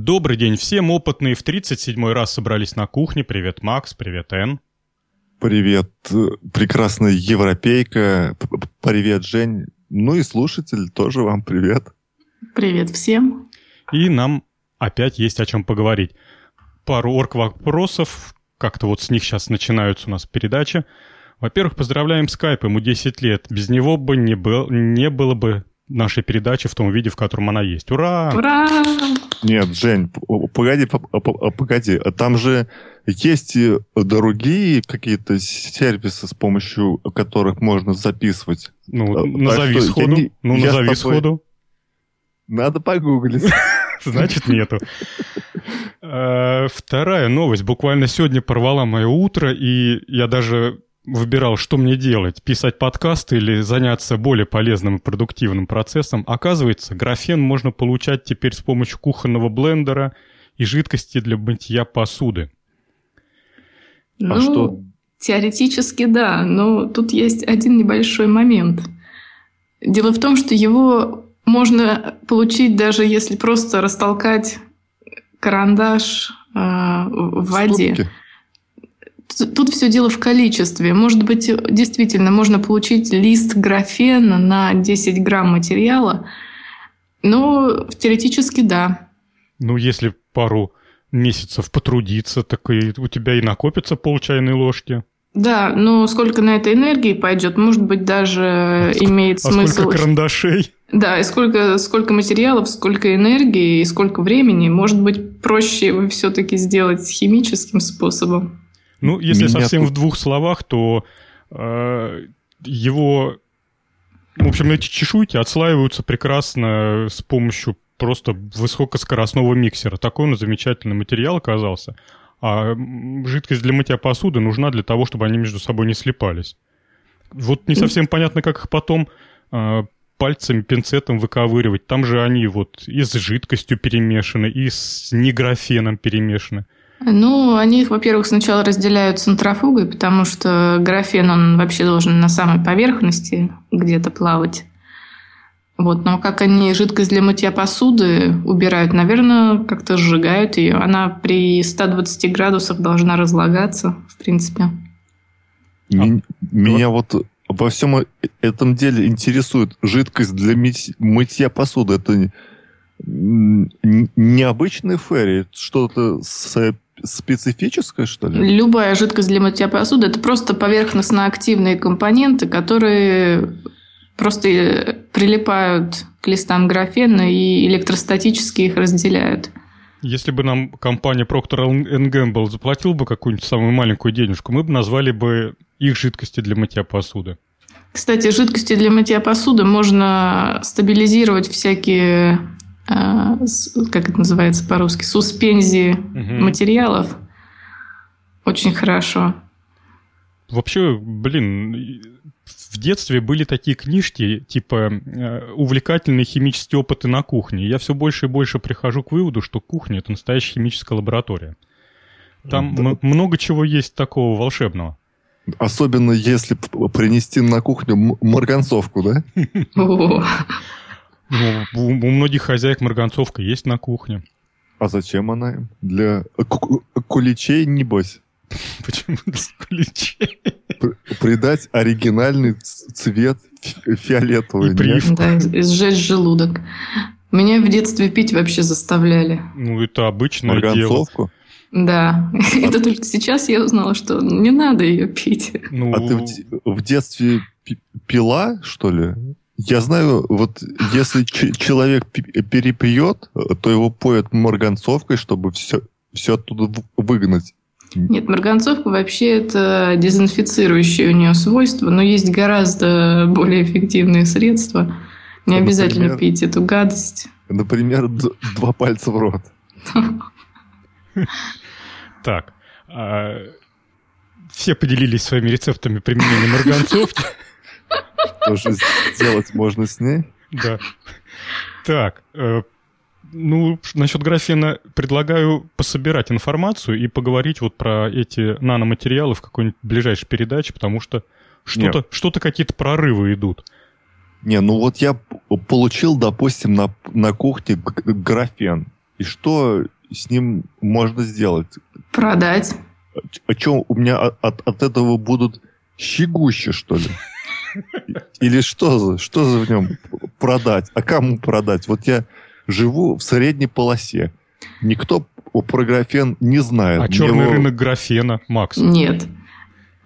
Добрый день всем, опытные в 37-й раз собрались на кухне. Привет, Макс, привет, Эн. Привет, прекрасная европейка. Привет, Жень. Ну и слушатель, тоже вам привет. Привет всем. И нам опять есть о чем поговорить. Пару орг-вопросов, как-то вот с них сейчас начинаются у нас передачи. Во-первых, поздравляем скайп, ему 10 лет. Без него бы не, был, не было бы нашей передачи в том виде, в котором она есть. Ура! Ура! Нет, Жень, погоди, погоди. Там же есть и другие какие-то сервисы, с помощью которых можно записывать. Ну, назови что, сходу. Не, ну, назови сходу. Надо погуглить. Значит, нету. Э, вторая новость. Буквально сегодня порвала мое утро, и я даже выбирал, что мне делать, писать подкасты или заняться более полезным и продуктивным процессом, оказывается, графен можно получать теперь с помощью кухонного блендера и жидкости для мытья посуды. Ну, а что? Теоретически да, но тут есть один небольшой момент. Дело в том, что его можно получить даже если просто растолкать карандаш э, в воде. Ступки тут все дело в количестве. Может быть, действительно, можно получить лист графена на 10 грамм материала, но теоретически да. Ну, если пару месяцев потрудиться, так и у тебя и накопится пол чайной ложки. Да, но сколько на это энергии пойдет, может быть, даже а имеет а смысл. Сколько карандашей? Да, и сколько, сколько материалов, сколько энергии и сколько времени. Может быть, проще все-таки сделать химическим способом. Ну, если Меня совсем тут... в двух словах, то э, его... В общем, эти чешуйки отслаиваются прекрасно с помощью просто высокоскоростного миксера. Такой он замечательный материал оказался. А жидкость для мытья посуды нужна для того, чтобы они между собой не слипались. Вот не совсем понятно, как их потом э, пальцем, пинцетом выковыривать. Там же они вот и с жидкостью перемешаны, и с неграфеном перемешаны. Ну, они их, во-первых, сначала разделяют центрофугой, потому что графен, он вообще должен на самой поверхности где-то плавать. Вот, но как они жидкость для мытья посуды убирают, наверное, как-то сжигают ее. Она при 120 градусах должна разлагаться, в принципе. Меня, а, меня вот во всем этом деле интересует жидкость для мытья посуды. Это необычный ферри, что-то с специфическое, что ли? Любая жидкость для мытья посуды – это просто поверхностно-активные компоненты, которые просто прилипают к листам графена и электростатически их разделяют. Если бы нам компания Procter Gamble заплатила бы какую-нибудь самую маленькую денежку, мы бы назвали бы их жидкости для мытья посуды. Кстати, жидкости для мытья посуды можно стабилизировать всякие как это называется по-русски, суспензии угу. материалов. Очень хорошо. Вообще, блин, в детстве были такие книжки, типа э, увлекательные химические опыты на кухне. Я все больше и больше прихожу к выводу, что кухня это настоящая химическая лаборатория. Там да. много чего есть такого волшебного. Особенно если принести на кухню марганцовку, да? Ну, у, у многих хозяек марганцовка есть на кухне. А зачем она им? Для куличей, небось? Почему для куличей? Придать оригинальный цвет фиолетовый. И привкус. Да, и сжечь желудок. Меня в детстве пить вообще заставляли. Ну, это обычное Марганцовку? дело. Да, это только сейчас я узнала, что не надо ее пить. Ну... А ты в, в детстве пила, что ли? Я знаю, вот если человек перепьет, то его поят марганцовкой, чтобы все, все оттуда выгнать. Нет, марганцовка вообще это дезинфицирующее у нее свойство, но есть гораздо более эффективные средства. Не например, обязательно пить эту гадость. Например, два пальца в рот. Так. А, все поделились своими рецептами применения марганцовки. Тоже сделать можно с ней. Да. Так, э, ну, насчет графена предлагаю пособирать информацию и поговорить вот про эти наноматериалы в какой-нибудь ближайшей передаче, потому что что-то, что-то какие-то прорывы идут. Не, ну вот я получил, допустим, на, на кухне графен. И что с ним можно сделать? Продать. А что, у меня от, от этого будут щегущи, что ли? Или что за, что за в нем продать? А кому продать? Вот я живу в средней полосе. Никто про графен не знает. А черный его... рынок графена, Макс? Нет.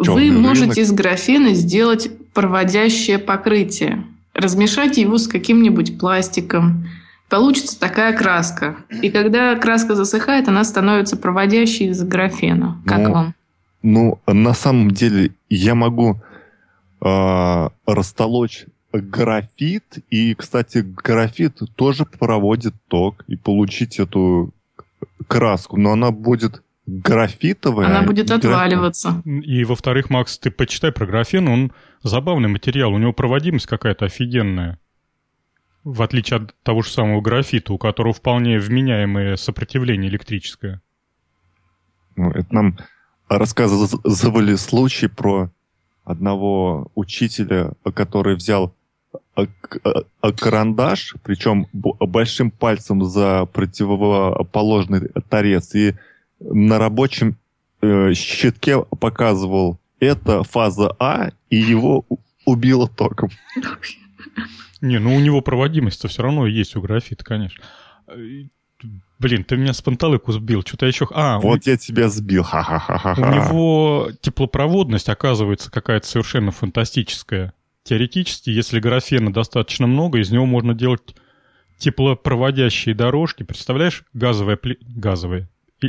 Черный Вы можете рынок... из графена сделать проводящее покрытие. Размешать его с каким-нибудь пластиком. Получится такая краска. И когда краска засыхает, она становится проводящей из графена. Как ну, вам? Ну, на самом деле, я могу э, растолочь графит. И, кстати, графит тоже проводит ток. И получить эту краску. Но она будет графитовая. Она будет отваливаться. И, во-вторых, Макс, ты почитай про графен, он забавный материал, у него проводимость какая-то офигенная. В отличие от того же самого графита, у которого вполне вменяемое сопротивление электрическое. Ну, это нам рассказывали случай про одного учителя, который взял а, карандаш, причем большим пальцем за противоположный торец, и на рабочем э, щитке показывал это фаза А, и его убило током. Не, ну у него проводимость-то все равно есть у графита, конечно. Блин, ты меня с панталыку сбил. Что-то еще... А, вот у... я тебя сбил. Ха-ха-ха-ха. У него теплопроводность оказывается какая-то совершенно фантастическая. Теоретически, если графена достаточно много, из него можно делать теплопроводящие дорожки. Представляешь, газовая, пли... газовая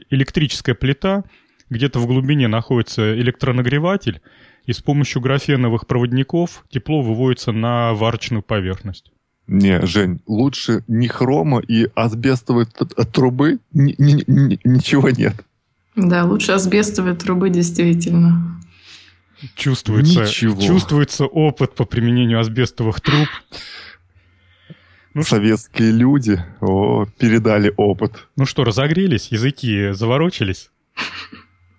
электрическая плита, где-то в глубине находится электронагреватель, и с помощью графеновых проводников тепло выводится на варочную поверхность. Не, Жень, лучше ни хрома и асбестовой трубы ни, ни, ни, ничего нет. Да, лучше асбестовой трубы действительно. Чувствуется, Ничего. чувствуется опыт по применению асбестовых труб. Ну, Советские что? люди о, передали опыт. Ну что, разогрелись, языки заворочились?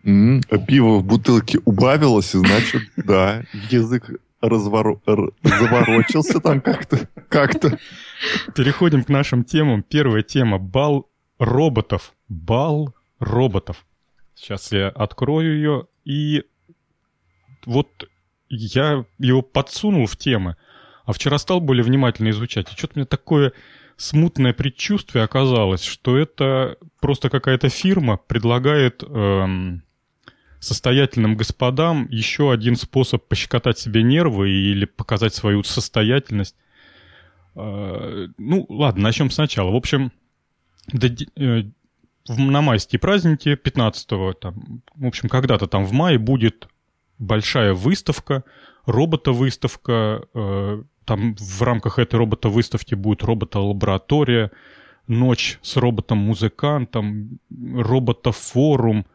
Mm, пиво в бутылке убавилось, и значит, да, язык разворо... заворочился там как-то. как-то. Переходим к нашим темам. Первая тема — бал роботов. Бал роботов. Сейчас я открою ее, и вот я его подсунул в темы. А вчера стал более внимательно изучать, и что-то у меня такое смутное предчувствие оказалось, что это просто какая-то фирма предлагает эм, состоятельным господам еще один способ пощекотать себе нервы или показать свою состоятельность. Э, ну, ладно, начнем сначала. В общем, э, на майские праздники 15-го, там, в общем, когда-то там в мае будет большая выставка, робота-выставка, э, там в рамках этой робота-выставки будет робота-лаборатория, ночь с роботом-музыкантом, робота-форум,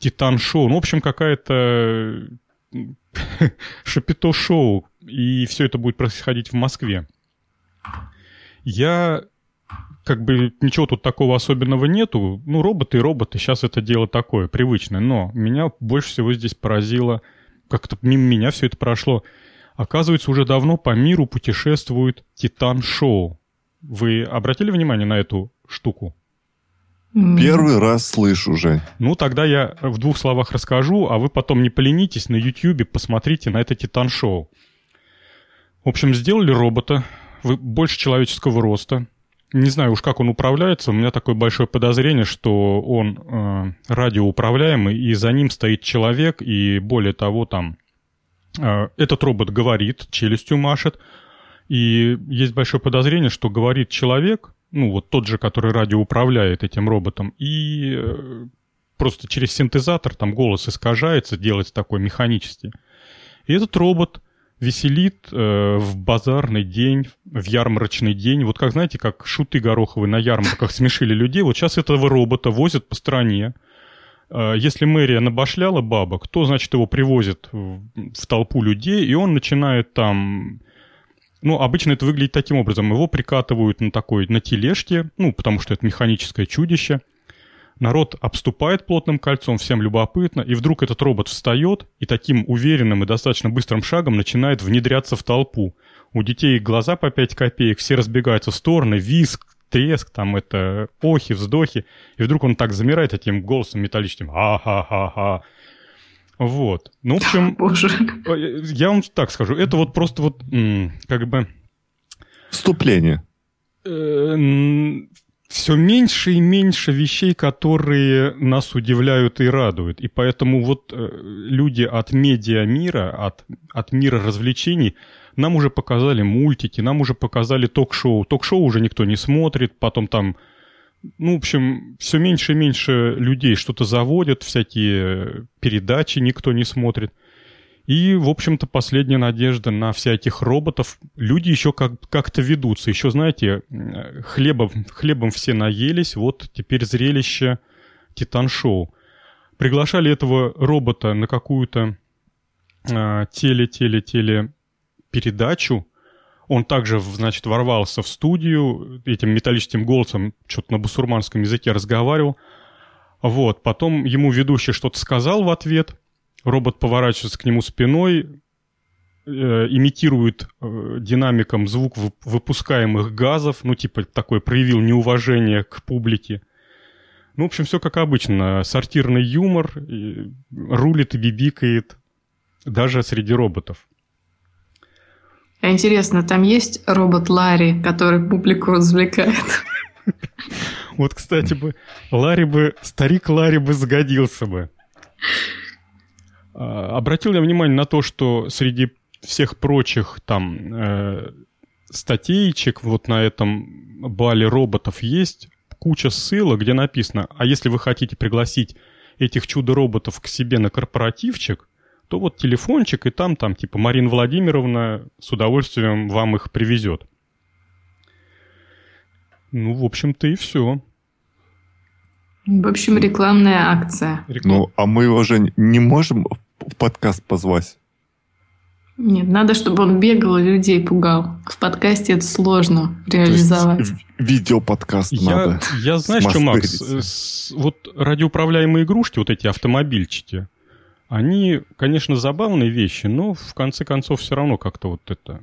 титан-шоу. Ну, в общем, какая-то шапито-шоу. И все это будет происходить в Москве. Я как бы ничего тут такого особенного нету. Ну, роботы и роботы, сейчас это дело такое, привычное. Но меня больше всего здесь поразило, как-то мимо меня все это прошло. Оказывается, уже давно по миру путешествует Титан-шоу. Вы обратили внимание на эту штуку? Первый раз слышу уже. Ну, тогда я в двух словах расскажу, а вы потом не поленитесь на Ютьюбе, посмотрите на это Титан-шоу. В общем, сделали робота больше человеческого роста. Не знаю уж, как он управляется. У меня такое большое подозрение, что он э, радиоуправляемый, и за ним стоит человек, и более того, там Э, этот робот говорит, челюстью машет, и есть большое подозрение, что говорит человек, ну вот тот же, который радио управляет этим роботом, и э, просто через синтезатор там голос искажается, делается такой механический. И этот робот веселит э, в базарный день, в ярмарочный день. Вот как, знаете, как шуты гороховые на ярмарках смешили людей. Вот сейчас этого робота возят по стране, Э, если мэрия набашляла бабок, то, значит, его привозят в толпу людей, и он начинает там... Ну, обычно это выглядит таким образом. Его прикатывают на такой, на тележке, ну, потому что это механическое чудище. Народ обступает плотным кольцом, всем любопытно, и вдруг этот робот встает и таким уверенным и достаточно быстрым шагом начинает внедряться в толпу. У детей глаза по 5 копеек, все разбегаются в стороны, виск, треск, там это охи, вздохи, и вдруг он так замирает этим голосом металлическим «а-ха-ха-ха». Вот. Ну, в общем, Боже. э, я вам так скажу, это вот просто вот как бы... Вступление. Все меньше и меньше вещей, которые нас удивляют и радуют. И поэтому вот э, люди от медиа мира, от, от мира развлечений, нам уже показали мультики, нам уже показали ток-шоу. Ток-шоу уже никто не смотрит, потом там, ну, в общем, все меньше и меньше людей что-то заводят, всякие передачи никто не смотрит. И, в общем-то, последняя надежда на всяких роботов. Люди еще как- как-то ведутся. Еще, знаете, хлебом, хлебом все наелись, вот теперь зрелище Титан-шоу. Приглашали этого робота на какую-то а, теле-теле-теле передачу. Он также, значит, ворвался в студию, этим металлическим голосом что-то на бусурманском языке разговаривал. Вот, потом ему ведущий что-то сказал в ответ. Робот поворачивается к нему спиной, э, имитирует э, динамиком звук вы- выпускаемых газов, ну, типа, такой проявил неуважение к публике. Ну, в общем, все как обычно. Сортирный юмор, и рулит и бибикает даже среди роботов. А интересно, там есть робот Ларри, который публику развлекает? Вот, кстати бы, Ларри бы, старик Ларри бы сгодился бы. А, Обратил я внимание на то, что среди всех прочих там э, статейчек вот на этом бале роботов есть куча ссылок, где написано, а если вы хотите пригласить этих чудо-роботов к себе на корпоративчик, то вот телефончик, и там, там, типа, Марина Владимировна с удовольствием вам их привезет. Ну, в общем-то, и все. В общем, рекламная акция. Ну, а мы его же не можем в подкаст позвать. Нет, надо, чтобы он бегал и людей пугал. В подкасте это сложно реализовать. То есть видеоподкаст Я, надо. я знаешь, что, Макс, э, с- вот радиоуправляемые игрушки, вот эти автомобильчики, они, конечно, забавные вещи, но в конце концов все равно как-то вот это...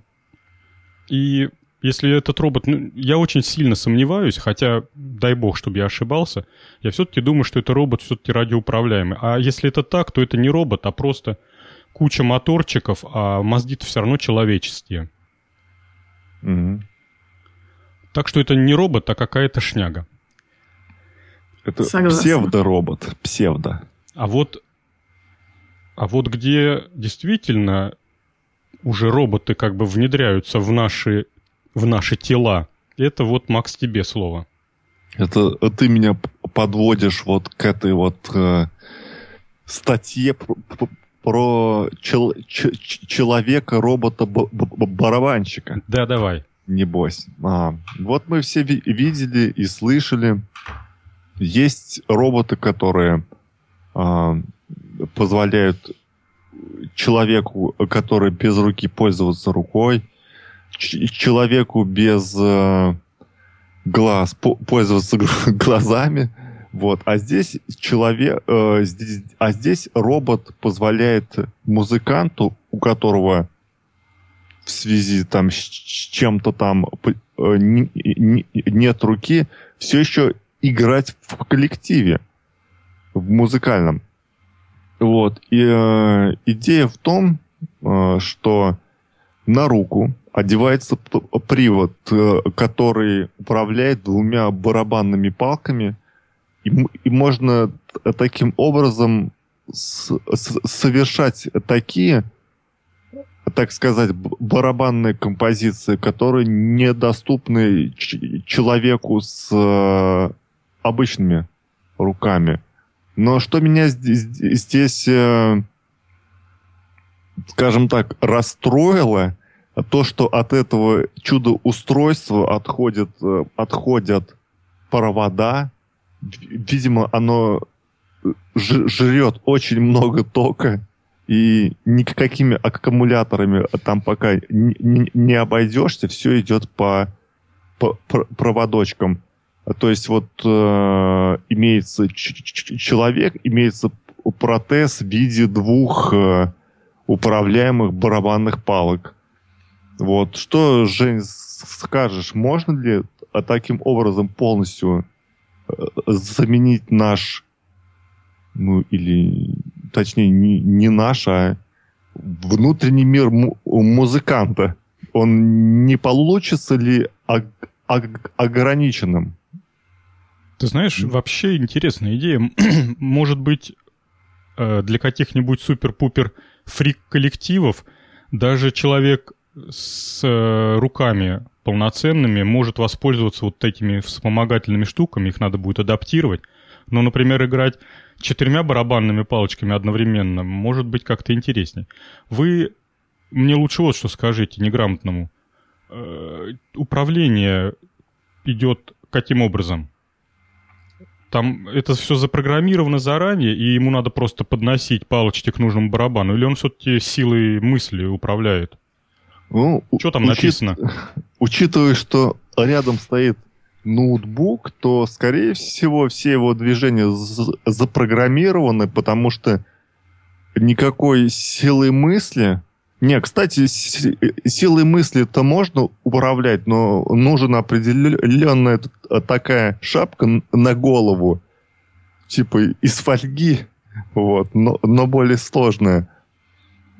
И если этот робот... Ну, я очень сильно сомневаюсь, хотя, дай бог, чтобы я ошибался, я все-таки думаю, что это робот все-таки радиоуправляемый. А если это так, то это не робот, а просто куча моторчиков, а мозги-то все равно человеческие. Мгм. Так что это не робот, а какая-то шняга. Это Согласна. псевдоробот. Псевдо. А вот, а вот где действительно уже роботы как бы внедряются в наши, в наши тела, это вот, Макс, тебе слово. Это ты меня подводишь вот к этой вот э, статье про, про- про чел- ч- ч- человека-робота-барабанщика, Да, давай. небось. А, вот мы все ви- видели и слышали. Есть роботы, которые а, позволяют человеку, который без руки, пользоваться рукой, человеку без э, глаз по- пользоваться глазами. Вот. А здесь человек, э, здесь, а здесь робот позволяет музыканту, у которого в связи там с чем-то там э, не- не- нет руки, все еще играть в коллективе, в музыкальном. Вот. И э, идея в том, э, что на руку одевается привод, э, который управляет двумя барабанными палками, и, и можно таким образом с- с- совершать такие, так сказать, барабанные композиции, которые недоступны человеку с э, обычными руками. Но что меня здесь, э, скажем так, расстроило, то, что от этого чудо-устройства отходят, э, отходят провода. Видимо, оно ж- жрет очень много тока, и никакими аккумуляторами там пока не, обойдешься, все идет по, по пр- проводочкам. То есть вот имеется человек, имеется протез в виде двух э, управляемых барабанных палок. Вот. Что, Жень, скажешь, можно ли а таким образом полностью э, заменить наш, ну или точнее не, не наш, а внутренний мир музыканта, он не получится ли ограниченным? Ты знаешь, вообще интересная идея. Может быть, э, для каких-нибудь супер-пупер фрик-коллективов даже человек с э, руками полноценными может воспользоваться вот этими вспомогательными штуками, их надо будет адаптировать. Но, например, играть четырьмя барабанными палочками одновременно может быть как-то интереснее. Вы мне лучше вот что скажите неграмотному. Э, управление идет каким образом? Там это все запрограммировано заранее, и ему надо просто подносить палочки к нужному барабану, или он все-таки силой мысли управляет? Ну, что там учит... написано? Учитывая, что рядом стоит ноутбук, то, скорее всего, все его движения запрограммированы, потому что никакой силы мысли... Не, кстати, силой мысли-то можно управлять, но нужна определенная такая шапка на голову, типа из фольги, вот, но, но более сложная.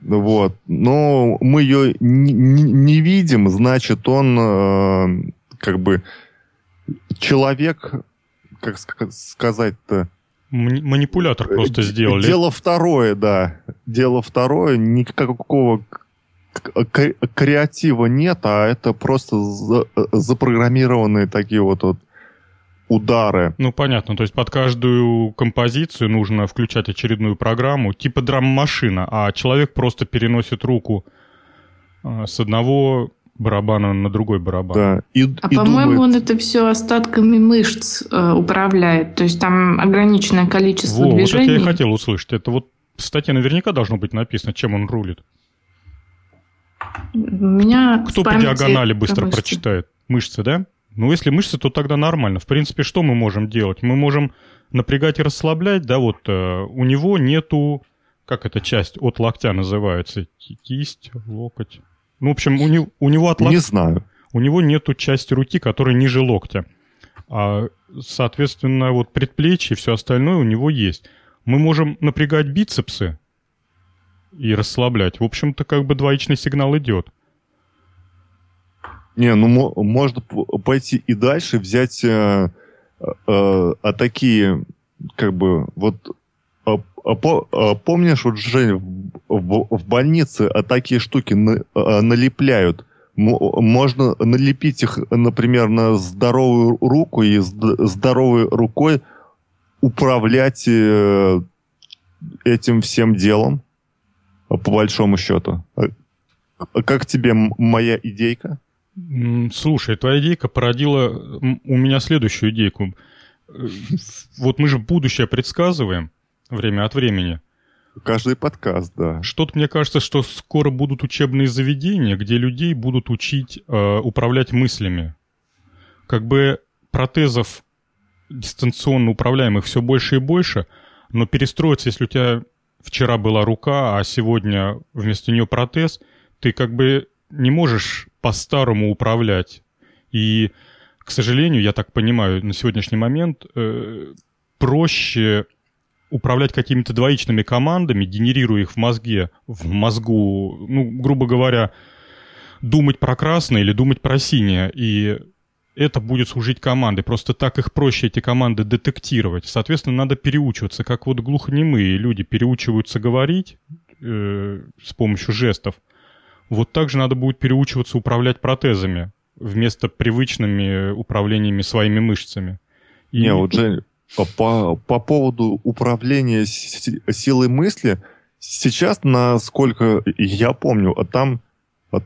Вот. Но мы ее не, не видим, значит, он э, как бы человек, как сказать-то... Манипулятор просто сделали. Дело второе, да. Дело второе, никакого креатива нет, а это просто запрограммированные такие вот, вот удары. Ну, понятно. То есть под каждую композицию нужно включать очередную программу, типа драм-машина, а человек просто переносит руку а, с одного барабана на другой барабан. Да. И, а и по-моему, думает... он это все остатками мышц э, управляет. То есть там ограниченное количество Во, движений. Вот это я и хотел услышать. Это вот в статье наверняка должно быть написано, чем он рулит. У меня Кто по диагонали быстро мышцы. прочитает? Мышцы, да? Ну, если мышцы, то тогда нормально. В принципе, что мы можем делать? Мы можем напрягать и расслаблять, да, вот э, у него нету, как эта часть от локтя называется? Кисть, локоть. Ну, в общем, у, не, у него от локтя... Не знаю. У него нету части руки, которая ниже локтя. А, соответственно, вот предплечье и все остальное у него есть. Мы можем напрягать бицепсы и расслаблять. В общем-то, как бы двоичный сигнал идет. Не, ну можно пойти и дальше, взять э, э, а такие, как бы, вот а, а, а, помнишь, вот, Женя, в, в больнице а такие штуки на, а, налепляют. Можно налепить их, например, на здоровую руку и здоровой рукой управлять э, этим всем делом, по большому счету. Как тебе моя идейка? Слушай, твоя идейка породила у меня следующую идейку. Э, вот мы же будущее предсказываем время от времени. Каждый подкаст, да. Что-то мне кажется, что скоро будут учебные заведения, где людей будут учить э, управлять мыслями. Как бы протезов дистанционно управляемых все больше и больше, но перестроиться, если у тебя вчера была рука, а сегодня вместо нее протез, ты как бы не можешь по-старому управлять. И, к сожалению, я так понимаю, на сегодняшний момент э, проще управлять какими-то двоичными командами, генерируя их в мозге, в мозгу, ну, грубо говоря, думать про красное или думать про синее. И это будет служить командой. Просто так их проще, эти команды, детектировать. Соответственно, надо переучиваться. Как вот глухонемые люди переучиваются говорить э, с помощью жестов. Вот так же надо будет переучиваться управлять протезами вместо привычными управлениями своими мышцами. И... Не, вот, Жень, по, по поводу управления силой мысли, сейчас, насколько я помню, там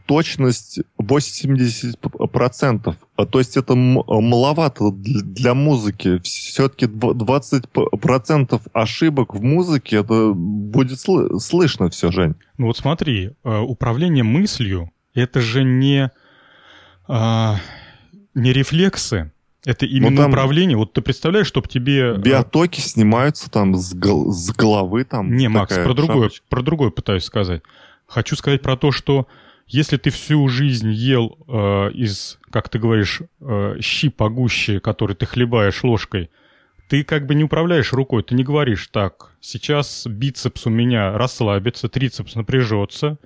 точность 80%. То есть это маловато для музыки. Все-таки 20% ошибок в музыке, это будет слышно все, Жень. Ну вот смотри, э, управление мыслью, это же не, а, не рефлексы, это ну, именно ну, управление. Вот ты представляешь, чтобы тебе... Э, биотоки снимаются там с, гол... с головы. Там не, Макс, про другое, про другое пытаюсь сказать. Хочу сказать про то, что Если ты всю жизнь ел э, из, как ты говоришь, э, щи погуще, который ты хлебаешь ложкой, ты как бы не управляешь рукой, ты не говоришь, так, сейчас бицепс у меня расслабится, трицепс напряжется,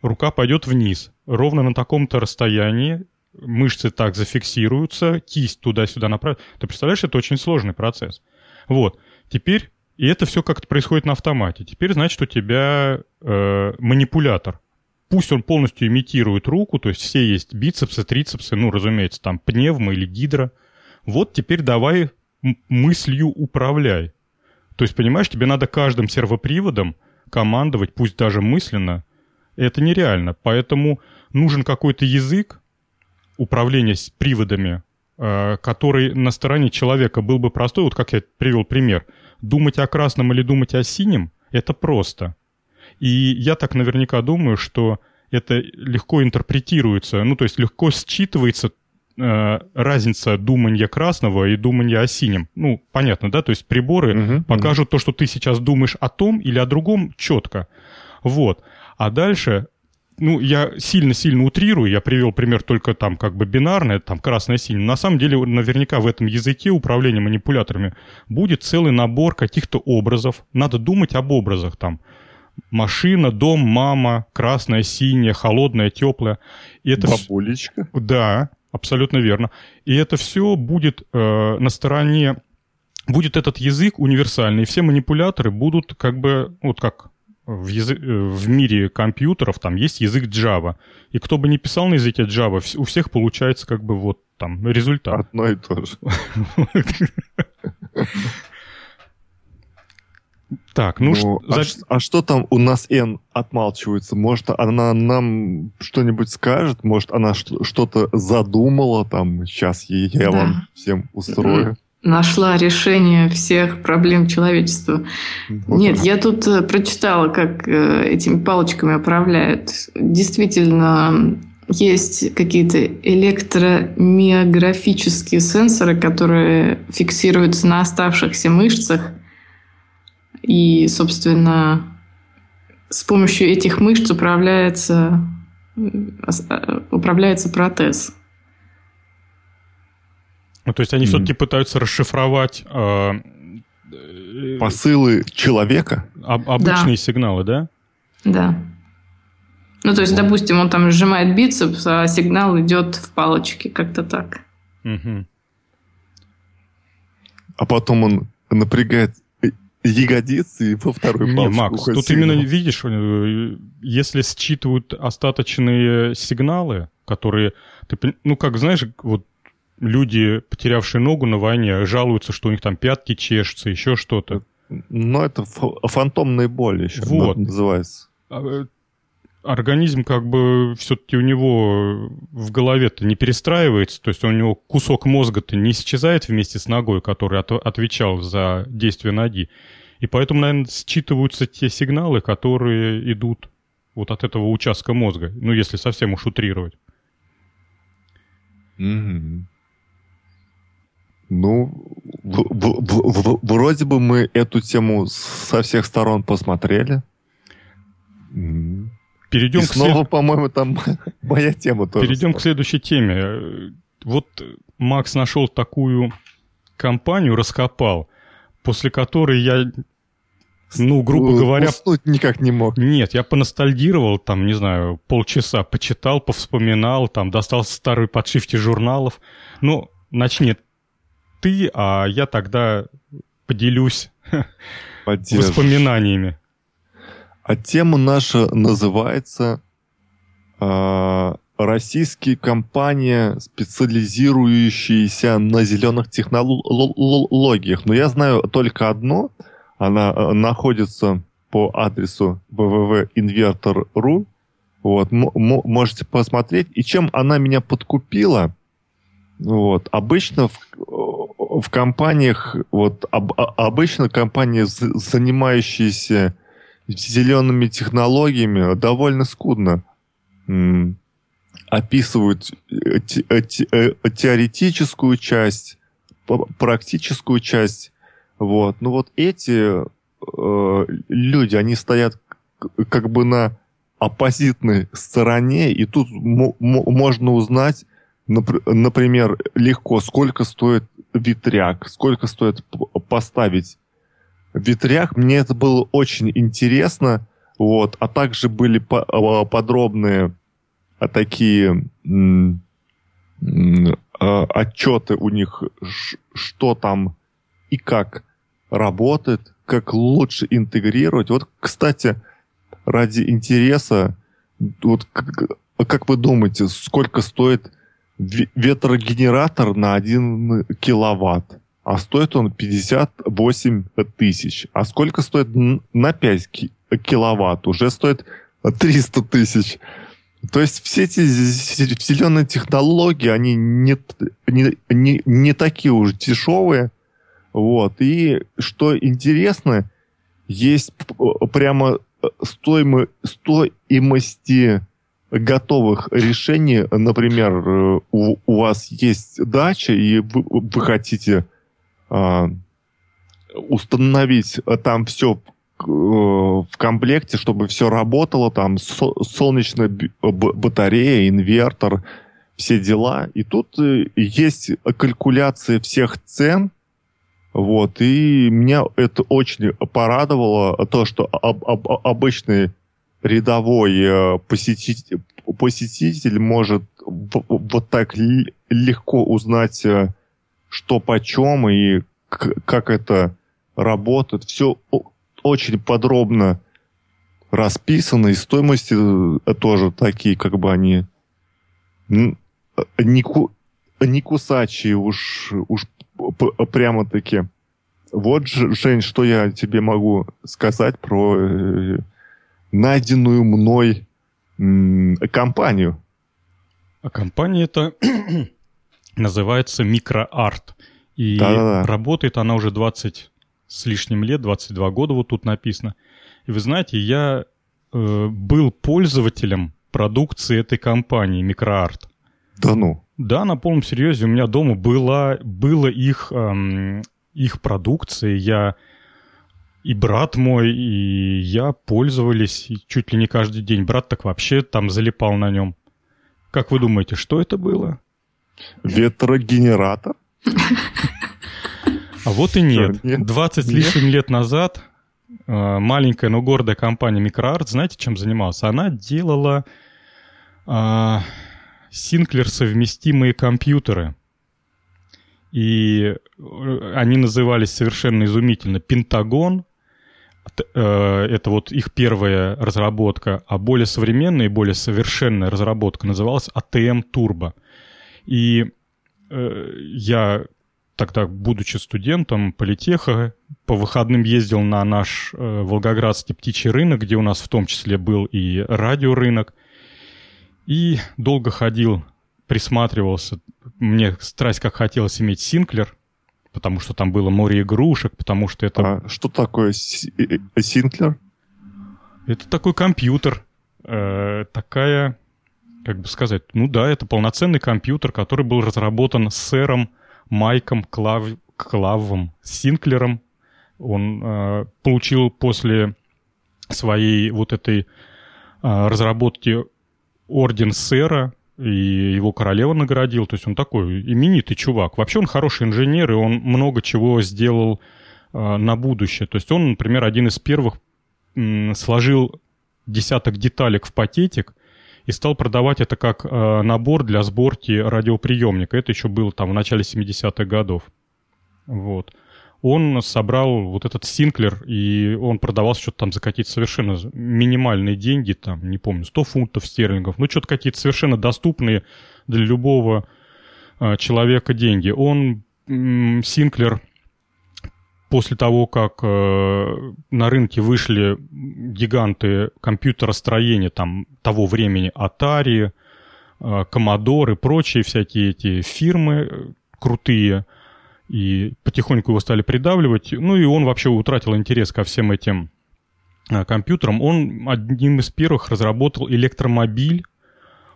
рука пойдет вниз, ровно на таком-то расстоянии, мышцы так зафиксируются, кисть туда-сюда направить. Ты представляешь, это очень сложный процесс. Вот. Теперь, и это все как-то происходит на автомате. Теперь, значит, у тебя э, манипулятор. Пусть он полностью имитирует руку, то есть все есть бицепсы, трицепсы, ну, разумеется, там пневма или гидра. Вот теперь давай мыслью управляй. То есть, понимаешь, тебе надо каждым сервоприводом командовать, пусть даже мысленно. Это нереально. Поэтому нужен какой-то язык управления с приводами, э, который на стороне человека был бы простой. Вот как я привел пример. Думать о красном или думать о синем – это просто. И я так наверняка думаю, что это легко интерпретируется, ну, то есть легко считывается э, разница думания красного и думания о синем. Ну, понятно, да? То есть приборы uh-huh, покажут uh-huh. то, что ты сейчас думаешь о том или о другом четко. Вот. А дальше, ну, я сильно-сильно утрирую, я привел пример только там как бы бинарное, там красное-синее. На самом деле, наверняка в этом языке управления манипуляторами будет целый набор каких-то образов. Надо думать об образах там машина, дом, мама, красная, синяя, холодная, теплая. И это Бабулечка? Вс... Да, абсолютно верно. И это все будет э, на стороне, будет этот язык универсальный, и все манипуляторы будут как бы, вот как в, язы... Э, в мире компьютеров там есть язык Java. И кто бы ни писал на языке Java, у всех получается как бы вот там результат. Одно и то же. Так, ну, ну а, за... а что там у нас N отмалчивается? Может, она нам что-нибудь скажет? Может, она что-то задумала там? Сейчас я да. вам всем устрою. Нашла решение всех проблем человечества. Вот Нет, я тут э, прочитала, как э, этими палочками управляют. Действительно, есть какие-то электромиографические сенсоры, которые фиксируются на оставшихся мышцах и, собственно, с помощью этих мышц управляется, управляется протез. Ну, то есть они mm. все-таки пытаются расшифровать э, посылы человека? Об, обычные да. сигналы, да? Да. Ну, то есть, допустим, он там сжимает бицепс, а сигнал идет в палочке, как-то так. Угу. А потом он напрягает ягодицы и по второй Не, Макс, тут именно видишь, э, если считывают остаточные сигналы, которые, ты, ну, как знаешь, вот люди, потерявшие ногу на войне, жалуются, что у них там пятки чешутся, еще что-то. Ну, это фантомные боли еще вот. называется. А, э, организм как бы все-таки у него в голове-то не перестраивается, то есть у него кусок мозга-то не исчезает вместе с ногой, который от, отвечал за действие ноги. И поэтому, наверное, считываются те сигналы, которые идут вот от этого участка мозга, ну, если совсем уж утрировать. Mm-hmm. Ну, в, в, в, вроде бы мы эту тему со всех сторон посмотрели. Перейдем И снова, след... по-моему, там моя тема тоже. Перейдем стала. к следующей теме. Вот Макс нашел такую компанию, раскопал, после которой я, ну, грубо говоря... Уснуть никак не мог. Нет, я поностальгировал, там, не знаю, полчаса почитал, повспоминал, там, достал старые подшивки журналов. Ну, начни ты, а я тогда поделюсь воспоминаниями. А тема наша называется э, «Российские компании, специализирующиеся на зеленых технологиях». Но я знаю только одно. Она э, находится по адресу www.invertor.ru. Вот, можете посмотреть. И чем она меня подкупила, вот, обычно в, в компаниях, вот, об, обычно компании, занимающиеся зелеными технологиями довольно скудно описывают э, э, э, теоретическую часть, практическую часть. Вот. Ну вот эти э, люди, они стоят как бы на оппозитной стороне, и тут можно узнать, например, легко, сколько стоит ветряк, сколько стоит поставить ветряк. Мне это было очень интересно, вот, а также были по подробные а, такие а, отчеты у них, что там и как работает, как лучше интегрировать. Вот, кстати, ради интереса, вот как, как вы думаете, сколько стоит ветрогенератор на 1 киловатт? А стоит он 58 тысяч. А сколько стоит на 5 киловатт? Уже стоит 300 тысяч. То есть все эти зеленые технологии, они не, не, не, не такие уж дешевые. Вот. И что интересно, есть прямо стоимы, стоимости готовых решений. Например, э, у, у вас есть дача, и вы, вы хотите а, установить там все Э, в комплекте, чтобы все работало, там солнечная батарея, инвертор, все дела. И тут э, есть калькуляция всех цен, вот, и меня это очень порадовало, то, что об, об, обычный рядовой э, посетитель, посетитель может вот так легко узнать, что почем и как это работает. Все очень подробно расписано, и стоимости э, тоже такие, как бы они не, не кусачие уж, уж прямо-таки. Вот, Жень, что я тебе могу сказать про э, найденную мной компанию. А компания это называется Микроарт. И Да-да-да. работает она уже 20 с лишним лет, 22 года вот тут написано. И вы знаете, я э, был пользователем продукции этой компании Микроарт. Да ну? Да, на полном серьезе. У меня дома была, было их, эм, их продукция. Я и брат мой, и я пользовались чуть ли не каждый день. Брат так вообще там залипал на нем. Как вы думаете, что это было? Ветрогенератор? А вот и нет. нет. 20 с лишним лет назад э, маленькая, но гордая компания Microart, знаете, чем занималась? Она делала э, Синклер совместимые компьютеры. И э, они назывались совершенно изумительно Пентагон. Э, это вот их первая разработка, а более современная и более совершенная разработка называлась ATM Turbo. И э, я тогда, будучи студентом политеха, по выходным ездил на наш э, Волгоградский птичий рынок, где у нас в том числе был и радиорынок. И долго ходил, присматривался. Мне страсть как хотелось иметь Синклер, потому что там было море игрушек, потому что это... А что такое Синклер? Это такой компьютер, э, такая, как бы сказать, ну да, это полноценный компьютер, который был разработан сэром Майком Клав... Клавом Синклером. Он э, получил после своей вот этой э, разработки орден сэра, и его королева наградил. То есть он такой именитый чувак. Вообще он хороший инженер, и он много чего сделал э, на будущее. То есть он, например, один из первых э, сложил десяток деталек в пакетик, и стал продавать это как э, набор для сборки радиоприемника. Это еще было там в начале 70-х годов. Вот. Он собрал вот этот синклер, и он продавался что-то там за какие-то совершенно минимальные деньги, там, не помню, 100 фунтов стерлингов, ну, что-то какие-то совершенно доступные для любого э, человека деньги. Он, синклер, после того, как э, на рынке вышли гиганты компьютеростроения там, того времени, Atari, э, Commodore и прочие всякие эти фирмы э, крутые, и потихоньку его стали придавливать, ну и он вообще утратил интерес ко всем этим э, компьютерам. Он одним из первых разработал электромобиль,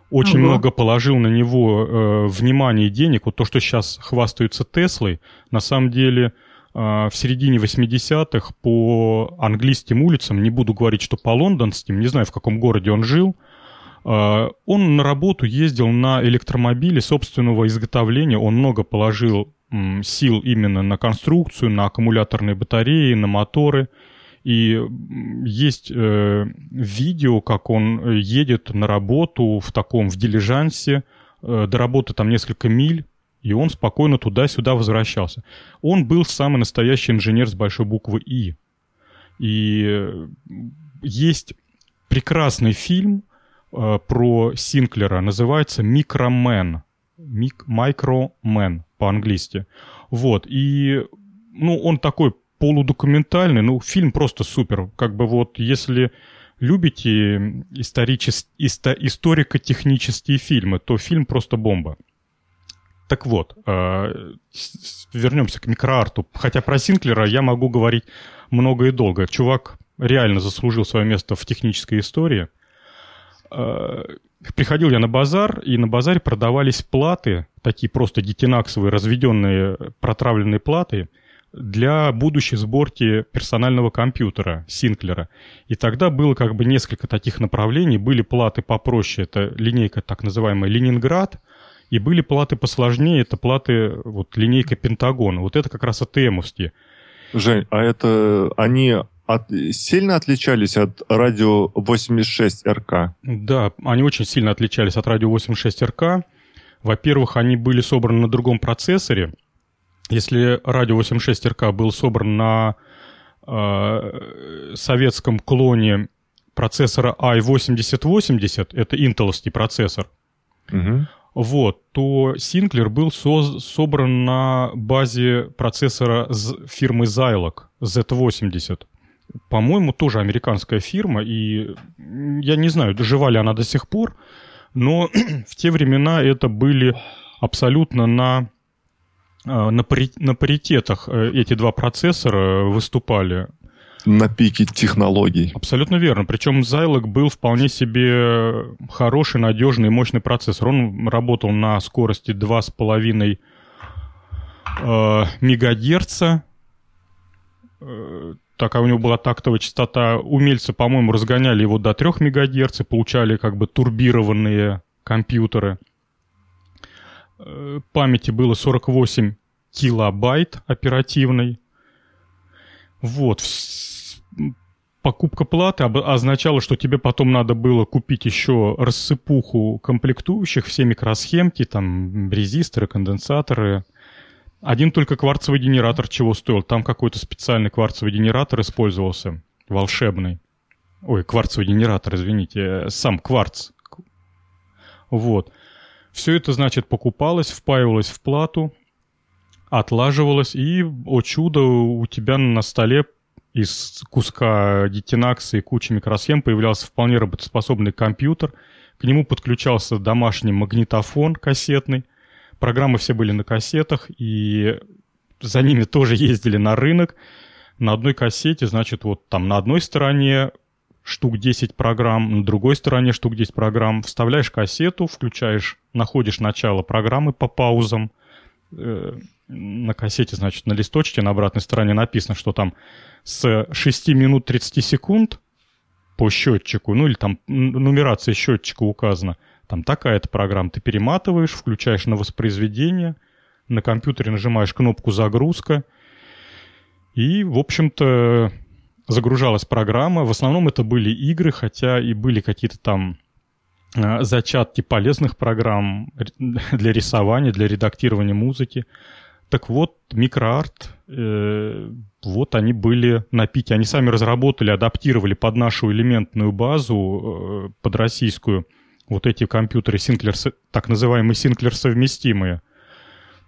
очень ага. много положил на него э, внимания и денег. Вот то, что сейчас хвастаются Теслой, на самом деле в середине 80-х по английским улицам, не буду говорить, что по лондонским, не знаю, в каком городе он жил, он на работу ездил на электромобиле собственного изготовления, он много положил сил именно на конструкцию, на аккумуляторные батареи, на моторы. И есть э, видео, как он едет на работу в таком, в дилижансе, э, до работы там несколько миль, и он спокойно туда-сюда возвращался. Он был самый настоящий инженер с большой буквы «И». И э, есть прекрасный фильм э, про Синклера, называется «Микромен». «Микромен» по-английски. Вот, и, ну, он такой полудокументальный, ну, фильм просто супер. Как бы вот, если любите историчес... исто... историко-технические фильмы, то фильм просто бомба. Так вот, э, вернемся к микроарту. Хотя про Синклера я могу говорить много и долго. Чувак реально заслужил свое место в технической истории. Э, приходил я на базар, и на базаре продавались платы, такие просто детинаксовые, разведенные, протравленные платы для будущей сборки персонального компьютера Синклера. И тогда было как бы несколько таких направлений. Были платы попроще, это линейка так называемая Ленинград, и были платы посложнее, это платы, вот линейка Пентагона. Вот это как раз АТМовские. Жень, а это они от, сильно отличались от радио 86 РК? Да, они очень сильно отличались от радио 86 РК. Во-первых, они были собраны на другом процессоре. Если радио 86 РК был собран на э, советском клоне процессора i8080, это интеловский процессор, угу. вот, то Синклер был со собран на базе процессора фирмы Zilog Z80 по-моему, тоже американская фирма, и я не знаю, дожива ли она до сих пор, но в те времена это были абсолютно на, а, на, пари, на паритетах э, эти два процессора выступали. На пике технологий. Абсолютно верно. Причем Zilog был вполне себе хороший, надежный, мощный процессор. Он работал на скорости 2,5 э, мегагерца э, такая у него была тактовая частота. Умельцы, по-моему, разгоняли его до 3 МГц и получали как бы турбированные компьютеры. Э, памяти было 48 килобайт оперативной. Вот. Покупка платы означала, что тебе потом надо было купить еще рассыпуху комплектующих, все микросхемки, там резисторы, конденсаторы – один только кварцевый генератор чего стоил? Там какой-то специальный кварцевый генератор использовался, волшебный. Ой, кварцевый генератор, извините, сам кварц. Вот. Все это, значит, покупалось, впаивалось в плату, отлаживалось, и, о чудо, у тебя на столе из куска детинакса и кучи микросхем появлялся вполне работоспособный компьютер. К нему подключался домашний магнитофон кассетный – Программы все были на кассетах, и за ними тоже ездили на рынок. На одной кассете, значит, вот там на одной стороне штук 10 программ, на другой стороне штук 10 программ. Вставляешь кассету, включаешь, находишь начало программы по паузам. Э, на кассете, значит, на листочке на обратной стороне написано, что там с 6 минут 30 секунд по счетчику, ну или там нумерация счетчика указана, там такая-то программа. Ты перематываешь, включаешь на воспроизведение, на компьютере нажимаешь кнопку «Загрузка», и, в общем-то, загружалась программа. В основном это были игры, хотя и были какие-то там а, зачатки полезных программ для рисования, для редактирования музыки. Так вот, микроарт, э, вот они были на пике. Они сами разработали, адаптировали под нашу элементную базу, э, под российскую, вот эти компьютеры Синклер, так называемые Синклер совместимые.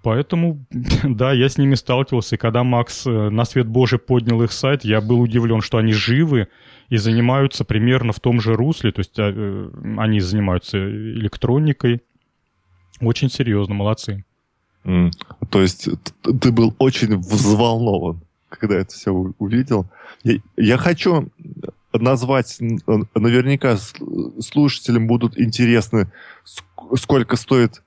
Поэтому, да, я с ними сталкивался, и когда Макс э, на свет Божий поднял их сайт, я был удивлен, что они живы и занимаются примерно в том же русле, то есть а, э, они занимаются электроникой. Очень серьезно, молодцы. Mm. То есть ты был очень взволнован, когда это все увидел. Я, я хочу назвать, наверняка слушателям будут интересны, сколько стоит,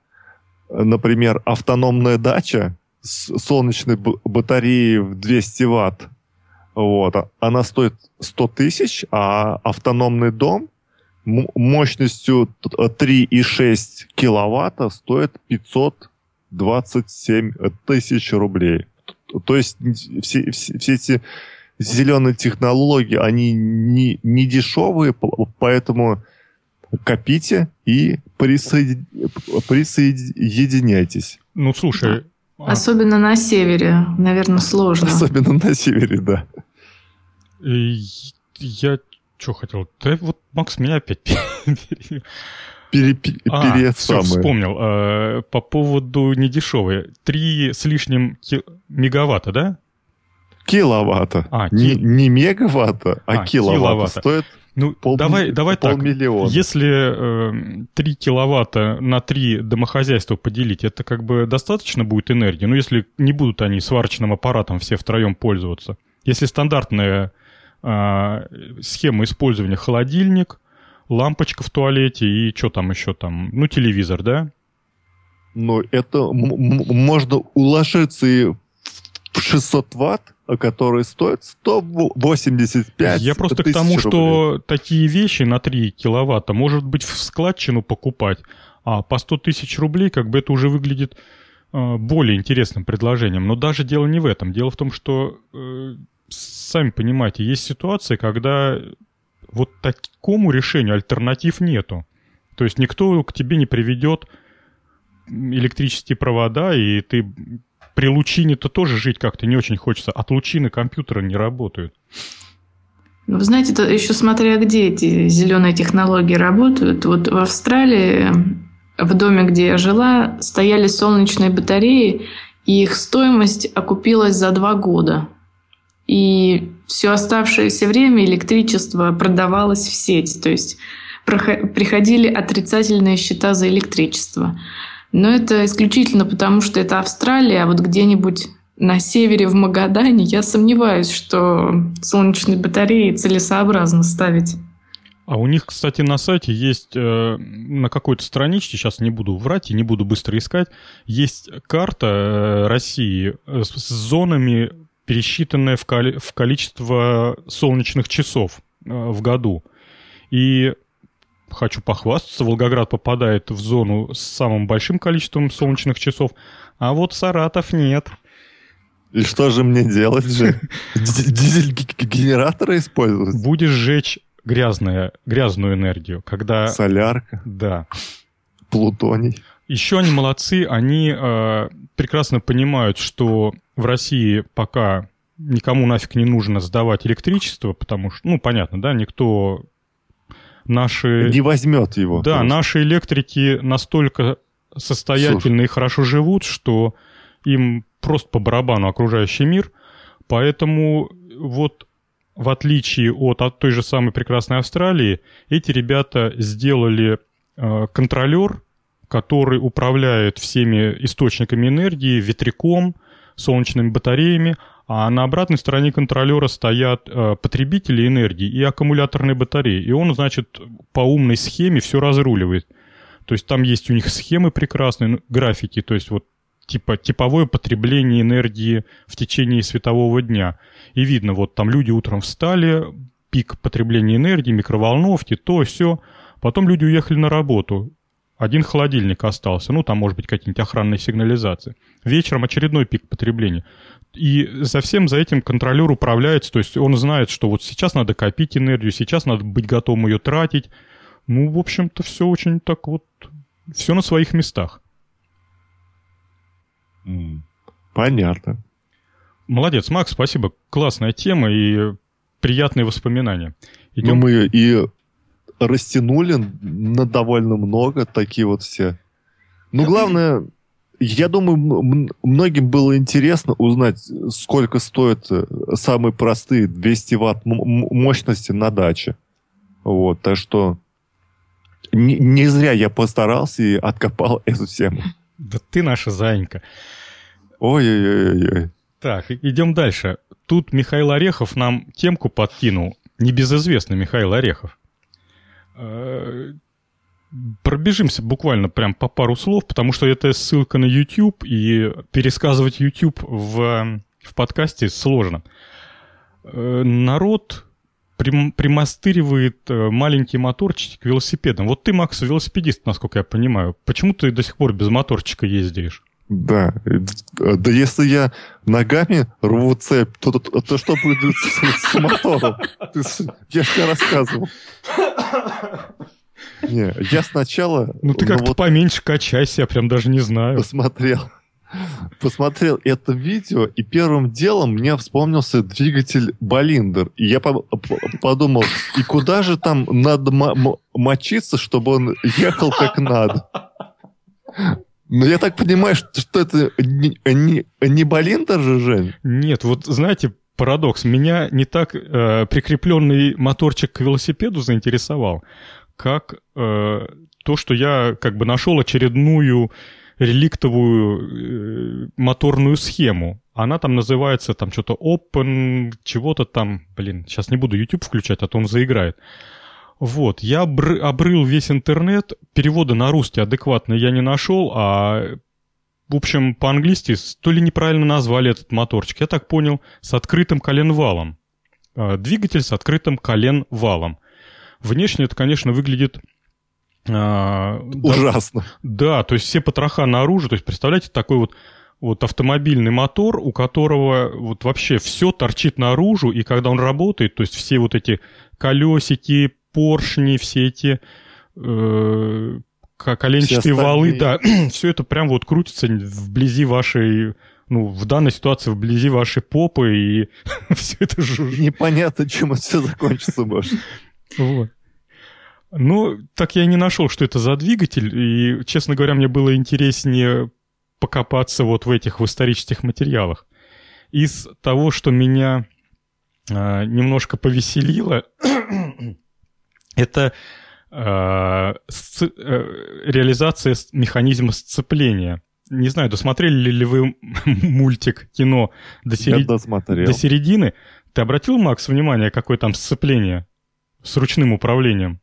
например, автономная дача солнечной батареи в 200 ватт, вот, она стоит 100 тысяч, а автономный дом мощностью 3,6 киловатта стоит 527 тысяч рублей. То есть все, все, все эти зеленые технологии, они не, не дешевые, поэтому копите и присоедин... присоединяйтесь. Ну, слушай... А... Особенно на севере, наверное, сложно. Особенно на севере, да. Я что хотел? Да вот Макс меня опять пере, а, пере все, вспомнил. А, по поводу недешевые. Три с лишним ки- мегаватта, да? Киловатта. А, не, кил... не мегаватта, а, а киловатта. киловатта. Стоит ну, пол, давай, давай полмиллиона. так. Если э, 3 киловатта на 3 домохозяйства поделить, это как бы достаточно будет энергии? Ну, если не будут они сварочным аппаратом все втроем пользоваться. Если стандартная э, схема использования холодильник, лампочка в туалете и что там еще там, ну, телевизор, да? Ну, это можно уложиться и 600 ватт, который стоит 185 Я просто к тому, рублей. что такие вещи на 3 киловатта может быть в складчину покупать, а по 100 тысяч рублей как бы это уже выглядит э, более интересным предложением. Но даже дело не в этом. Дело в том, что, э, сами понимаете, есть ситуации, когда вот такому решению альтернатив нету. То есть никто к тебе не приведет электрические провода, и ты при лучине-то тоже жить как-то не очень хочется. От лучины компьютеры не работают. Ну, вы знаете, это еще смотря где эти зеленые технологии работают. Вот в Австралии, в доме, где я жила, стояли солнечные батареи, и их стоимость окупилась за два года. И все оставшееся время электричество продавалось в сеть. То есть приходили отрицательные счета за электричество. Но это исключительно потому, что это Австралия, а вот где-нибудь на севере в Магадане я сомневаюсь, что солнечные батареи целесообразно ставить. А у них, кстати, на сайте есть э, на какой-то страничке, сейчас не буду врать и не буду быстро искать, есть карта э, России с, с зонами, пересчитанная в, коли, в количество солнечных часов э, в году. И хочу похвастаться, Волгоград попадает в зону с самым большим количеством солнечных часов, а вот Саратов нет. И что же мне делать же? Дизель-генераторы использовать? Будешь сжечь грязная, грязную энергию, когда... Солярка? Да. Плутоний? Еще они молодцы, они э, прекрасно понимают, что в России пока никому нафиг не нужно сдавать электричество, потому что, ну, понятно, да, никто наши... Не возьмет его. Да, просто. наши электрики настолько состоятельны Слушай. и хорошо живут, что им просто по барабану окружающий мир. Поэтому вот в отличие от, от той же самой прекрасной Австралии, эти ребята сделали э, контролер, который управляет всеми источниками энергии, ветряком, солнечными батареями, а на обратной стороне контролера стоят э, потребители энергии и аккумуляторные батареи. И он, значит, по умной схеме все разруливает. То есть там есть у них схемы прекрасные, ну, графики, то есть вот типа типовое потребление энергии в течение светового дня. И видно, вот там люди утром встали, пик потребления энергии, микроволновки, то, все. Потом люди уехали на работу. Один холодильник остался, ну там может быть какие-нибудь охранные сигнализации. Вечером очередной пик потребления. И за всем за этим контролер управляется, то есть он знает, что вот сейчас надо копить энергию, сейчас надо быть готовым ее тратить. Ну, в общем-то, все очень так вот, все на своих местах. Понятно. Молодец, Макс, спасибо. Классная тема и приятные воспоминания. Идем... Ну, мы и растянули на довольно много такие вот все. Ну, главное, я думаю, многим было интересно узнать, сколько стоят э, самые простые 200 ватт мощности на даче. Вот, так что не, не зря я постарался и откопал эту тему. Да ты наша заинька. Ой-ой-ой. Так, идем дальше. Тут Михаил Орехов нам темку подкинул. Небезызвестный Михаил Орехов. Э, пробежимся буквально прям по пару слов, потому что это ссылка на YouTube, и пересказывать YouTube в, в подкасте сложно. Э, народ примастыривает э, маленький моторчик к велосипедам. Вот ты, Макс, велосипедист, насколько я понимаю. Почему ты до сих пор без моторчика ездишь? Да. Да если я ногами рву цепь, то, то, то, то что будет с, с мотором? Я же тебе рассказывал. Не, я сначала... Ну ты как-то вот поменьше качайся, я прям даже не знаю. Посмотрел. Посмотрел это видео, и первым делом мне вспомнился двигатель Болиндер. И я подумал, и куда же там надо мочиться, чтобы он ехал как надо? Но я так понимаю, что, что это не, не, не Болиндер же, Жень? Нет, вот знаете, парадокс. Меня не так э, прикрепленный моторчик к велосипеду заинтересовал, как э, то, что я как бы нашел очередную реликтовую э, моторную схему. Она там называется там что-то Open, чего-то там, блин, сейчас не буду YouTube включать, а то он заиграет. Вот, я обр- обрыл весь интернет, перевода на русский адекватно я не нашел, а в общем, по-английски то ли неправильно назвали этот моторчик, я так понял, с открытым коленвалом. А, двигатель с открытым коленвалом. Внешне это, конечно, выглядит а, Ужасно. Да, да, то есть все потроха наружу. То есть представляете, такой вот вот автомобильный мотор, у которого вот вообще все торчит наружу, и когда он работает, то есть все вот эти колесики, поршни, все эти э, коленчатые валы, да, все это прям вот крутится вблизи вашей, ну, в данной ситуации вблизи вашей попы, и все это жужжит. Непонятно, чем это все закончится может. Вот. Ну, так я и не нашел, что это за двигатель, и, честно говоря, мне было интереснее покопаться вот в этих в исторических материалах. Из того, что меня э, немножко повеселило, это э, э, реализация механизма сцепления. Не знаю, досмотрели ли вы мультик, кино до, серед... до середины? Ты обратил, Макс, внимание, какое там сцепление с ручным управлением?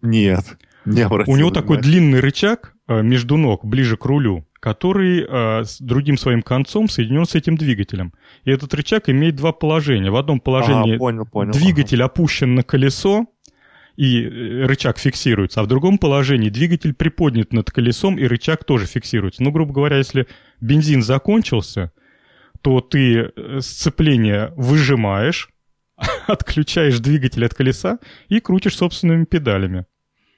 Нет, не обратил. У него такой длинный рычаг э, между ног, ближе к рулю, который э, с другим своим концом соединен с этим двигателем. И этот рычаг имеет два положения. В одном положении а, понял, понял, двигатель ага. опущен на колесо, и э, рычаг фиксируется, а в другом положении двигатель приподнят над колесом, и рычаг тоже фиксируется. Ну, грубо говоря, если бензин закончился, то ты сцепление выжимаешь, отключаешь двигатель от колеса и крутишь собственными педалями.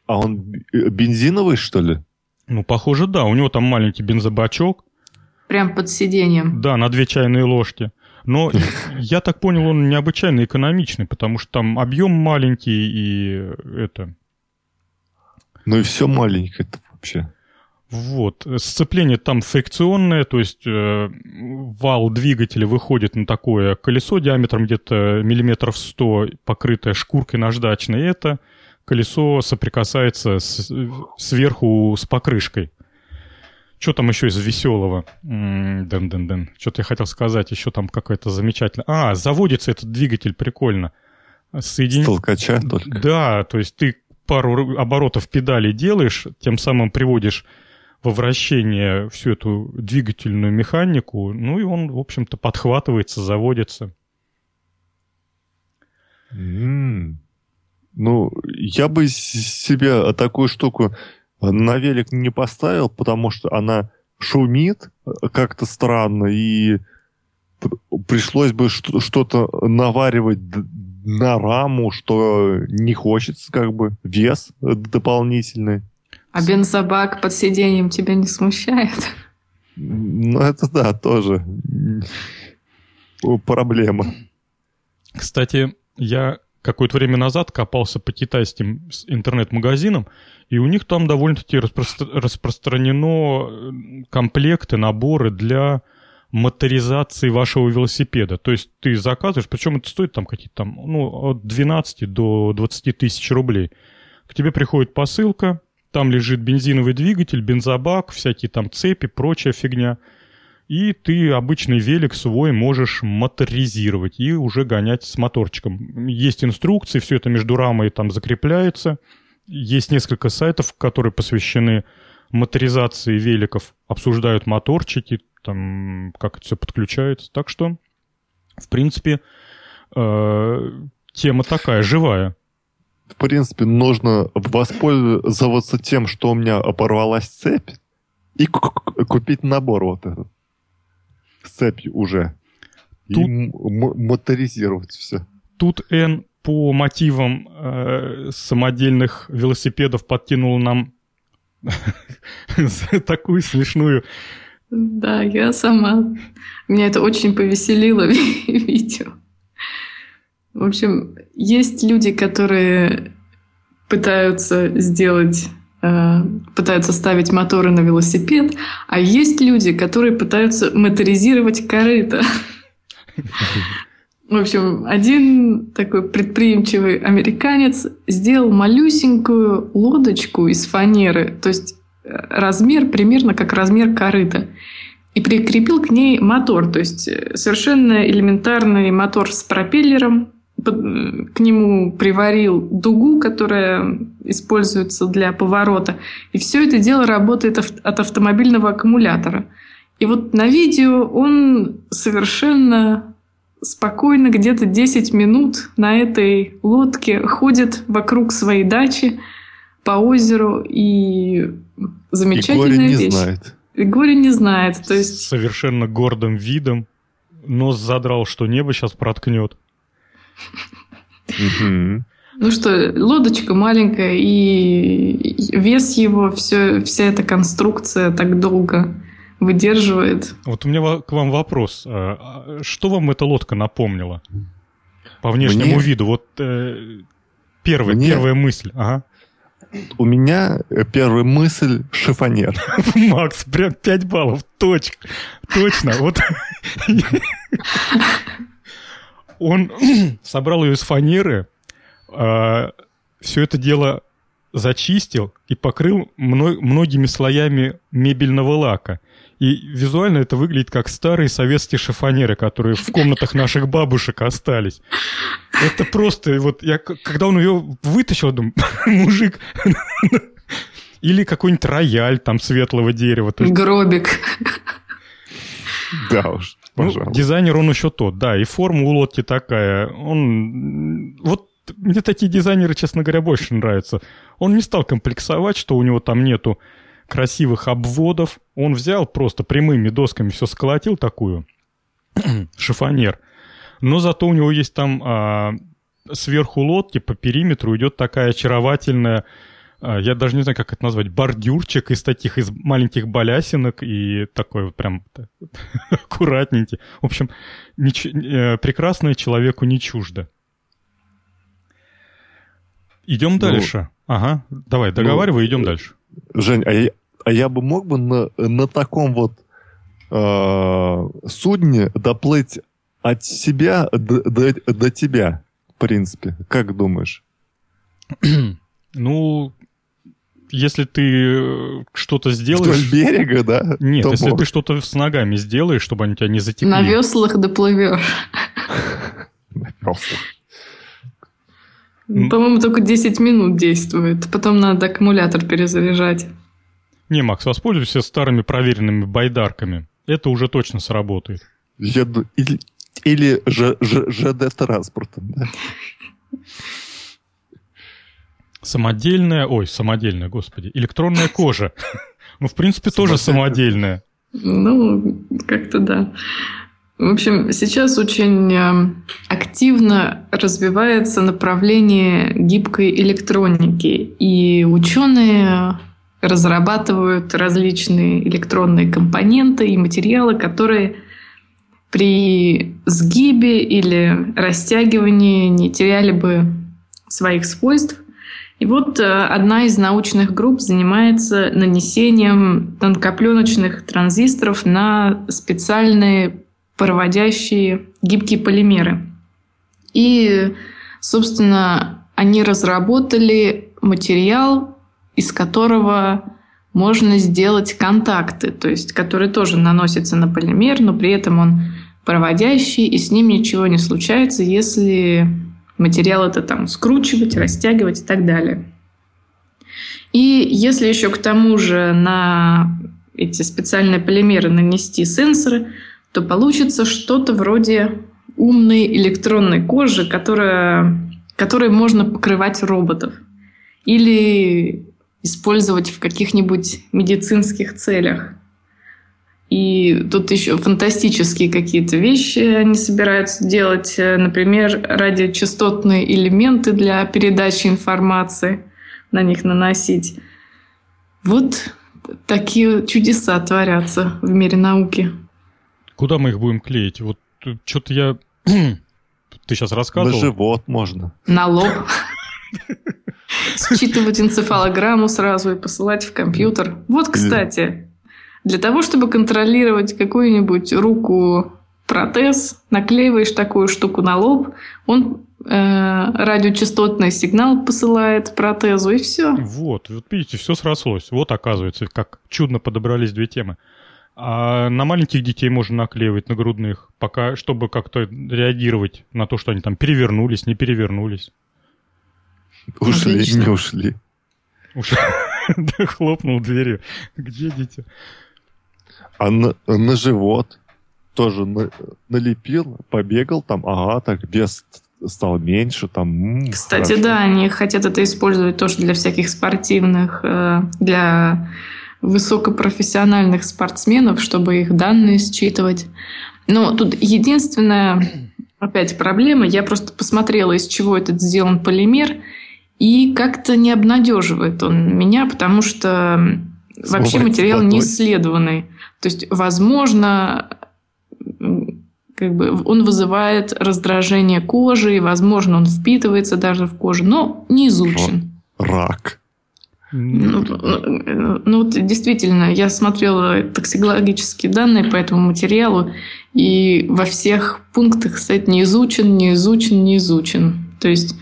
А он бензиновый, что ли? Ну, похоже, да. У него там маленький бензобачок. Прям под сиденьем. Да, на две чайные ложки. Но я так понял, он необычайно экономичный, потому что там объем маленький и это... Ну и все маленькое это вообще. Вот. Сцепление там фрикционное, то есть э, вал двигателя выходит на такое колесо диаметром где-то миллиметров 100, покрытое шкуркой наждачной. Это колесо соприкасается с, сверху с покрышкой. Что там еще из веселого? Дэн-дэн-дэн. Что-то я хотел сказать. Еще там какая-то замечательная... А, заводится этот двигатель, прикольно. Соедин... С толкача только? Да, то есть ты пару оборотов педали делаешь, тем самым приводишь во вращение всю эту двигательную механику, ну и он, в общем-то, подхватывается, заводится. Mm. Ну, я бы себе такую штуку на велик не поставил, потому что она шумит как-то странно, и пришлось бы что-то наваривать на раму, что не хочется, как бы, вес дополнительный. А бензобак под сиденьем тебя не смущает? Ну, это да, тоже проблема. Кстати, я какое-то время назад копался по китайским интернет-магазинам, и у них там довольно-таки распро- распространено э, комплекты, наборы для моторизации вашего велосипеда. То есть ты заказываешь, причем это стоит там какие-то там, ну, от 12 до 20 тысяч рублей. К тебе приходит посылка, там лежит бензиновый двигатель, бензобак, всякие там цепи, прочая фигня. И ты обычный велик свой можешь моторизировать и уже гонять с моторчиком. Есть инструкции, все это между рамой там закрепляется. есть несколько сайтов, которые посвящены моторизации великов, обсуждают моторчики, там, как это все подключается. Так что, в принципе, э, тема такая, живая. В принципе, нужно воспользоваться тем, что у меня оборвалась цепь, и купить набор вот этот. С цепью уже. Тут... И моторизировать все. Тут N по мотивам э, самодельных велосипедов подкинул нам такую смешную... Да, я сама. Меня это очень повеселило видео. В общем, есть люди, которые пытаются сделать пытаются ставить моторы на велосипед, а есть люди, которые пытаются моторизировать корыто. В общем, один такой предприимчивый американец сделал малюсенькую лодочку из фанеры, то есть э, размер примерно как размер корыта, и прикрепил к ней мотор, то есть э, совершенно элементарный мотор с пропеллером, к нему приварил дугу, которая используется для поворота. И все это дело работает от автомобильного аккумулятора. И вот на видео он совершенно спокойно где-то 10 минут на этой лодке ходит вокруг своей дачи по озеру и замечательная и горе не вещь. знает. И горе не знает. То есть... Совершенно гордым видом. Нос задрал, что небо сейчас проткнет. Ну что, лодочка маленькая, и вес его, все, вся эта конструкция так долго выдерживает. Вот у меня к вам вопрос. А, а что вам эта лодка напомнила? По внешнему Мне... виду. Вот э, первая, Мне... первая мысль. Ага. У меня э, первая мысль — шифонер. Макс, прям 5 баллов. Точка. Точно. Вот. Он собрал ее из фанеры, а, все это дело зачистил и покрыл многими слоями мебельного лака. И визуально это выглядит как старые советские шифонеры, которые в комнатах наших бабушек остались. Это просто, вот я, когда он ее вытащил, думаю, мужик, или какой-нибудь рояль там светлого дерева. есть... Гробик. Да уж, ну, дизайнер он еще тот, да, и форма у лодки такая. Он, вот мне такие дизайнеры, честно говоря, больше нравятся. Он не стал комплексовать, что у него там нету красивых обводов. Он взял просто прямыми досками все сколотил такую, шифонер. Но зато у него есть там а, сверху лодки по периметру идет такая очаровательная, я даже не знаю, как это назвать, бордюрчик из таких, из маленьких балясинок и такой вот прям аккуратненький. В общем, нич- э, прекрасное человеку не чуждо. Идем ну, дальше. Ага, давай, договаривай, ну, идем дальше. Жень, а я, а я бы мог бы на, на таком вот э, судне доплыть от себя до, до, до тебя, в принципе. Как думаешь? ну, если ты э, что-то сделаешь... Вдоль берега, да? Нет, если мог. ты что-то с ногами сделаешь, чтобы они тебя не затекли. На веслах доплывешь. На веслах. По-моему, только 10 минут действует. Потом надо аккумулятор перезаряжать. Не, Макс, воспользуйся старыми проверенными байдарками. Это уже точно сработает. Или или ЖД-транспортом, да? Самодельная, ой, самодельная, господи, электронная кожа. Ну, в принципе, тоже самодельная. Ну, как-то да. В общем, сейчас очень э, активно развивается направление гибкой электроники, и ученые разрабатывают различные электронные компоненты и материалы, которые при сгибе или растягивании не теряли бы своих свойств. И вот э, одна из научных групп занимается нанесением тонкопленочных транзисторов на специальные проводящие гибкие полимеры. И, собственно, они разработали материал, из которого можно сделать контакты, то есть которые тоже наносятся на полимер, но при этом он проводящий, и с ним ничего не случается, если материал это там скручивать, растягивать и так далее. И если еще к тому же на эти специальные полимеры нанести сенсоры, то получится что-то вроде умной электронной кожи, которая, которой можно покрывать роботов. Или использовать в каких-нибудь медицинских целях. И тут еще фантастические какие-то вещи они собираются делать. Например, радиочастотные элементы для передачи информации, на них наносить. Вот такие чудеса творятся в мире науки. Куда мы их будем клеить? Вот что-то я... Ты сейчас рассказывал. На живот можно. На лоб. Считывать энцефалограмму сразу и посылать в компьютер. Вот, кстати, для того, чтобы контролировать какую-нибудь руку протез, наклеиваешь такую штуку на лоб, он э, радиочастотный сигнал посылает протезу, и все. Вот, вот видите, все срослось. Вот оказывается, как чудно подобрались две темы. А на маленьких детей можно наклеивать на грудных, пока, чтобы как-то реагировать на то, что они там перевернулись, не перевернулись. Ушли, Отлично. не ушли. Ушли. Да, хлопнул дверью. Где дети? А на, на живот тоже на, налепил, побегал там, ага, так вес стал меньше, там. Кстати, хорошо. да, они хотят это использовать тоже для всяких спортивных, э, для высокопрофессиональных спортсменов, чтобы их данные считывать. Но тут единственная, опять проблема, я просто посмотрела, из чего этот сделан полимер, и как-то не обнадеживает он меня, потому что вообще материал не исследованный. То есть, возможно, как бы он вызывает раздражение кожи, и, возможно, он впитывается даже в кожу, но не изучен. Рак. Ну, ну, ну вот действительно, я смотрела токсикологические данные по этому материалу, и во всех пунктах стоит не изучен, не изучен, не изучен. То есть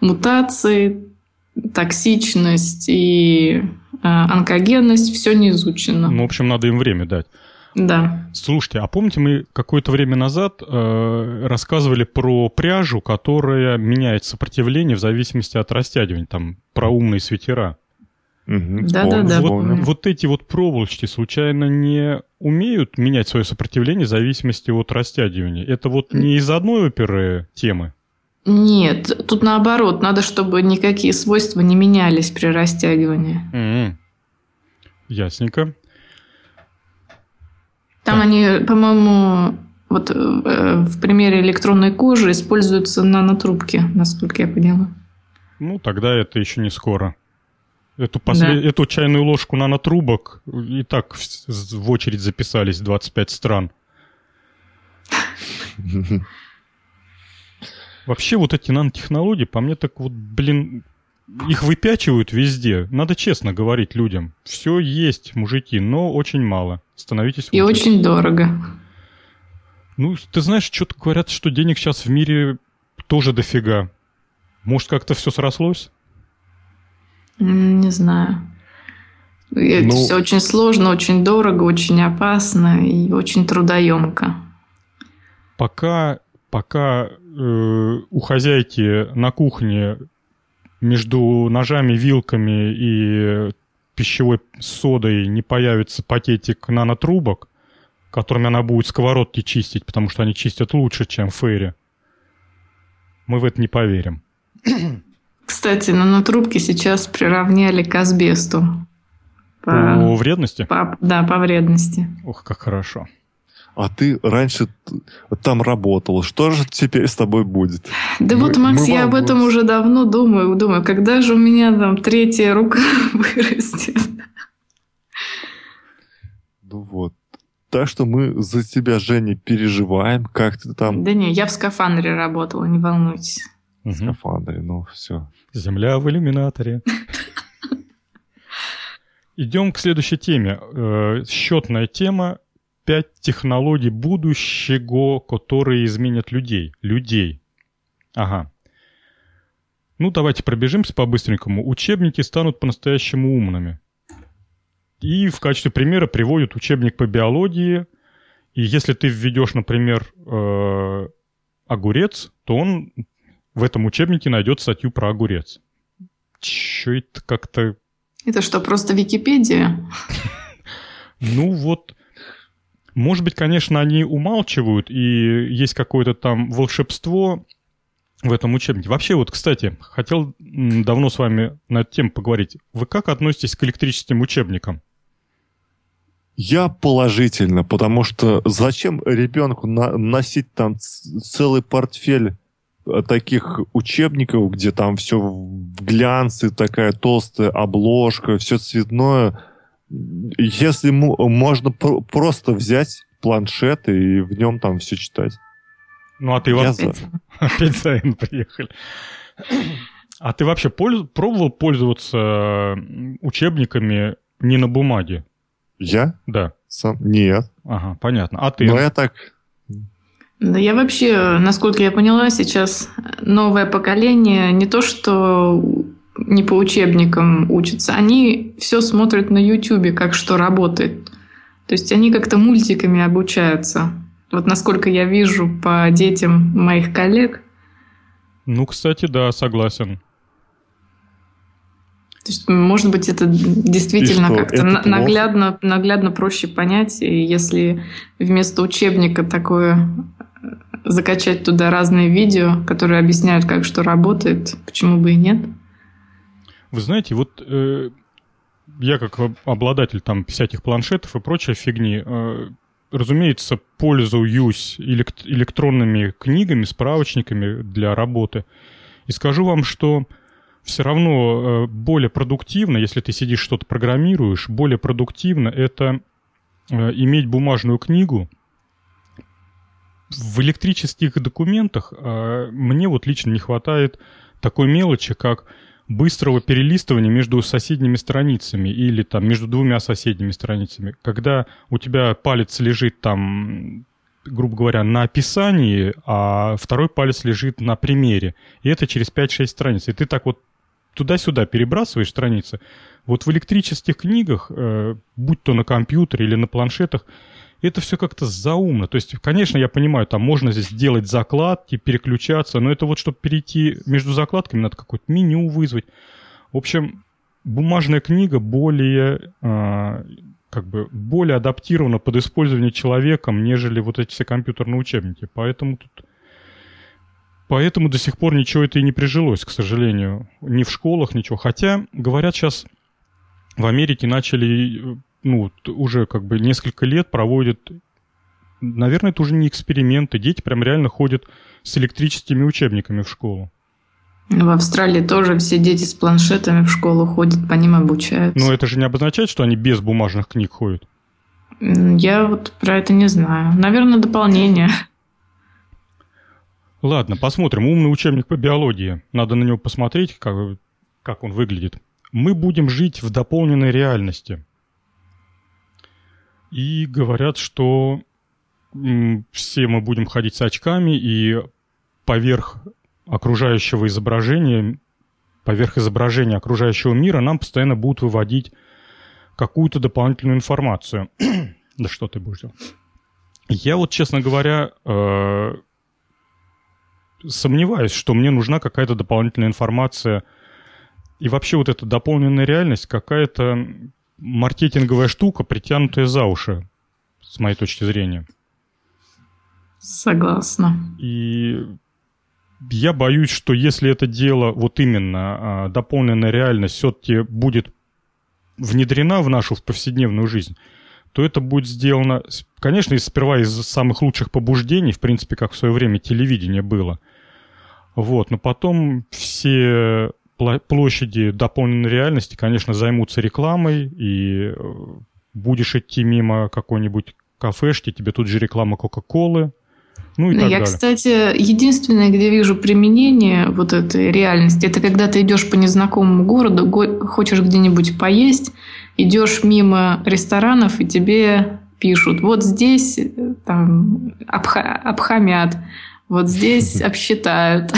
мутации, токсичность и онкогенность все не изучено. Ну, в общем, надо им время дать. Да. Слушайте, а помните, мы какое-то время назад э, рассказывали про пряжу, которая меняет сопротивление в зависимости от растягивания, там, про умные свитера. Да-да-да. Вот, вот эти вот проволочки случайно не умеют менять свое сопротивление в зависимости от растягивания? Это вот не из одной оперы темы? Нет, тут наоборот, надо, чтобы никакие свойства не менялись при растягивании. Mm-hmm. Ясненько. Там да. они, по-моему, вот э, в примере электронной кожи используются нанотрубки, насколько я поняла. Ну, тогда это еще не скоро. Эту, послед... да. Эту чайную ложку нанотрубок и так в, в очередь записались 25 стран. Вообще вот эти нанотехнологии, по мне так вот, блин, их выпячивают везде. Надо честно говорить людям. Все есть, мужики, но очень мало. Становитесь И очень дорого. Ну, ты знаешь, что-то говорят, что денег сейчас в мире тоже дофига. Может, как-то все срослось? Не знаю. Это ну, все очень сложно, очень дорого, очень опасно и очень трудоемко. Пока, пока э, у хозяйки на кухне между ножами, вилками и пищевой содой не появится пакетик нанотрубок, которыми она будет сковородки чистить, потому что они чистят лучше, чем Фейри, мы в это не поверим. Кстати, нанотрубки сейчас приравняли к асбесту. По, по вредности? По, да, по вредности. Ох, как хорошо а ты раньше там работал. Что же теперь с тобой будет? Да мы, вот, Макс, я об этом уже давно думаю. Думаю, когда же у меня там третья рука вырастет? Ну вот. Так что мы за тебя, Женя, переживаем. Как ты там... Да не, я в скафандре работала, не волнуйтесь. В скафандре, ну все. Земля в иллюминаторе. Идем к следующей теме. Э, счетная тема пять технологий будущего, которые изменят людей. Людей. Ага. Ну, давайте пробежимся по-быстренькому. Учебники станут по-настоящему умными. И в качестве примера приводят учебник по биологии. И если ты введешь, например, э, огурец, то он в этом учебнике найдет статью про огурец. Че это как-то Это что, просто Википедия? Ну вот, может быть, конечно, они умалчивают, и есть какое-то там волшебство в этом учебнике. Вообще, вот, кстати, хотел давно с вами на эту тему поговорить. Вы как относитесь к электрическим учебникам? Я положительно, потому что зачем ребенку на носить там целый портфель э, таких учебников, где там все в глянце, такая толстая обложка, все цветное. Если можно просто взять планшет и в нем там все читать. Ну, а ты Я опять за приехали. А ты вообще польз... пробовал пользоваться учебниками не на бумаге? Я? Да. Сам? Нет. Ага, понятно. А ты? Ну, я так... Да я вообще, насколько я поняла, сейчас новое поколение не то, что не по учебникам учатся, они все смотрят на YouTube, как что работает. То есть они как-то мультиками обучаются. Вот насколько я вижу по детям моих коллег. Ну, кстати, да, согласен. То есть, может быть, это действительно как-то наглядно, наглядно проще понять, и если вместо учебника такое закачать туда разные видео, которые объясняют, как что работает, почему бы и нет? Вы знаете, вот э, я как обладатель там всяких планшетов и прочей фигни, э, разумеется, пользуюсь элект- электронными книгами, справочниками для работы. И скажу вам, что все равно э, более продуктивно, если ты сидишь что-то программируешь, более продуктивно это э, иметь бумажную книгу. В электрических документах э, мне вот лично не хватает такой мелочи, как быстрого перелистывания между соседними страницами или там между двумя соседними страницами. Когда у тебя палец лежит там грубо говоря, на описании, а второй палец лежит на примере. И это через 5-6 страниц. И ты так вот туда-сюда перебрасываешь страницы. Вот в электрических книгах, э, будь то на компьютере или на планшетах, это все как-то заумно. То есть, конечно, я понимаю, там можно здесь делать закладки, переключаться, но это вот, чтобы перейти между закладками, надо какое-то меню вызвать. В общем, бумажная книга более, э, как бы, более адаптирована под использование человеком, нежели вот эти все компьютерные учебники. Поэтому тут Поэтому до сих пор ничего это и не прижилось, к сожалению. Ни в школах, ничего. Хотя, говорят, сейчас в Америке начали, ну, уже как бы несколько лет проводят, наверное, это уже не эксперименты. Дети прям реально ходят с электрическими учебниками в школу. В Австралии тоже все дети с планшетами в школу ходят, по ним обучаются. Но это же не обозначает, что они без бумажных книг ходят? Я вот про это не знаю. Наверное, дополнение. Ладно, посмотрим. Умный учебник по биологии. Надо на него посмотреть, как, как он выглядит. Мы будем жить в дополненной реальности. И говорят, что все мы будем ходить с очками, и поверх окружающего изображения, поверх изображения окружающего мира нам постоянно будут выводить какую-то дополнительную информацию. да что ты будешь делать? Я вот, честно говоря, э, сомневаюсь, что мне нужна какая-то дополнительная информация. И вообще вот эта дополненная реальность какая-то маркетинговая штука, притянутая за уши, с моей точки зрения. Согласна. И я боюсь, что если это дело, вот именно а, дополненная реальность, все-таки будет внедрена в нашу в повседневную жизнь, то это будет сделано, конечно, сперва из самых лучших побуждений, в принципе, как в свое время телевидение было. Вот, но потом все площади дополненной реальности, конечно, займутся рекламой, и э, будешь идти мимо какой-нибудь кафешки, тебе тут же реклама Кока-Колы, ну и так Я, далее. кстати, единственное, где вижу применение вот этой реальности, это когда ты идешь по незнакомому городу, хочешь где-нибудь поесть, идешь мимо ресторанов, и тебе пишут, вот здесь э, там обха- обхамят, вот здесь обсчитают.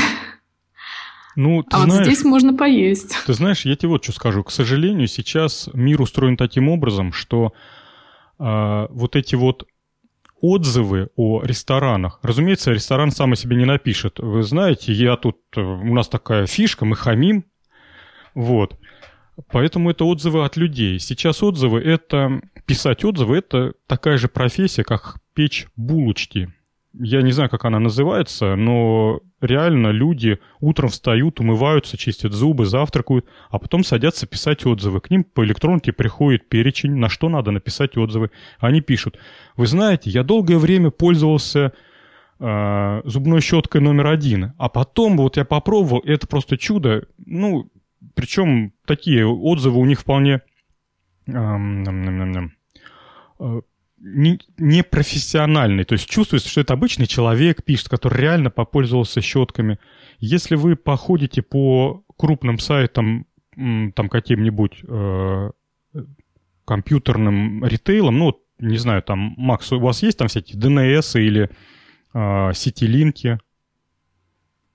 Ну, а знаешь, вот здесь можно поесть. Ты знаешь, я тебе вот что скажу. К сожалению, сейчас мир устроен таким образом, что э, вот эти вот отзывы о ресторанах. Разумеется, ресторан сам о себе не напишет. Вы знаете, я тут, э, у нас такая фишка, мы хамим. Вот. Поэтому это отзывы от людей. Сейчас отзывы это... Писать отзывы это такая же профессия, как печь булочки. Я не знаю, как она называется, но реально люди утром встают, умываются, чистят зубы, завтракают, а потом садятся писать отзывы. К ним по электронке приходит перечень, на что надо написать отзывы. Они пишут, вы знаете, я долгое время пользовался э, зубной щеткой номер один, а потом вот я попробовал, и это просто чудо. Ну, причем такие отзывы у них вполне э, не, профессиональный. То есть чувствуется, что это обычный человек пишет, который реально попользовался щетками. Если вы походите по крупным сайтам, там каким-нибудь э, компьютерным ритейлом, ну, не знаю, там, Макс, у вас есть там всякие DNS или э, сетилинки?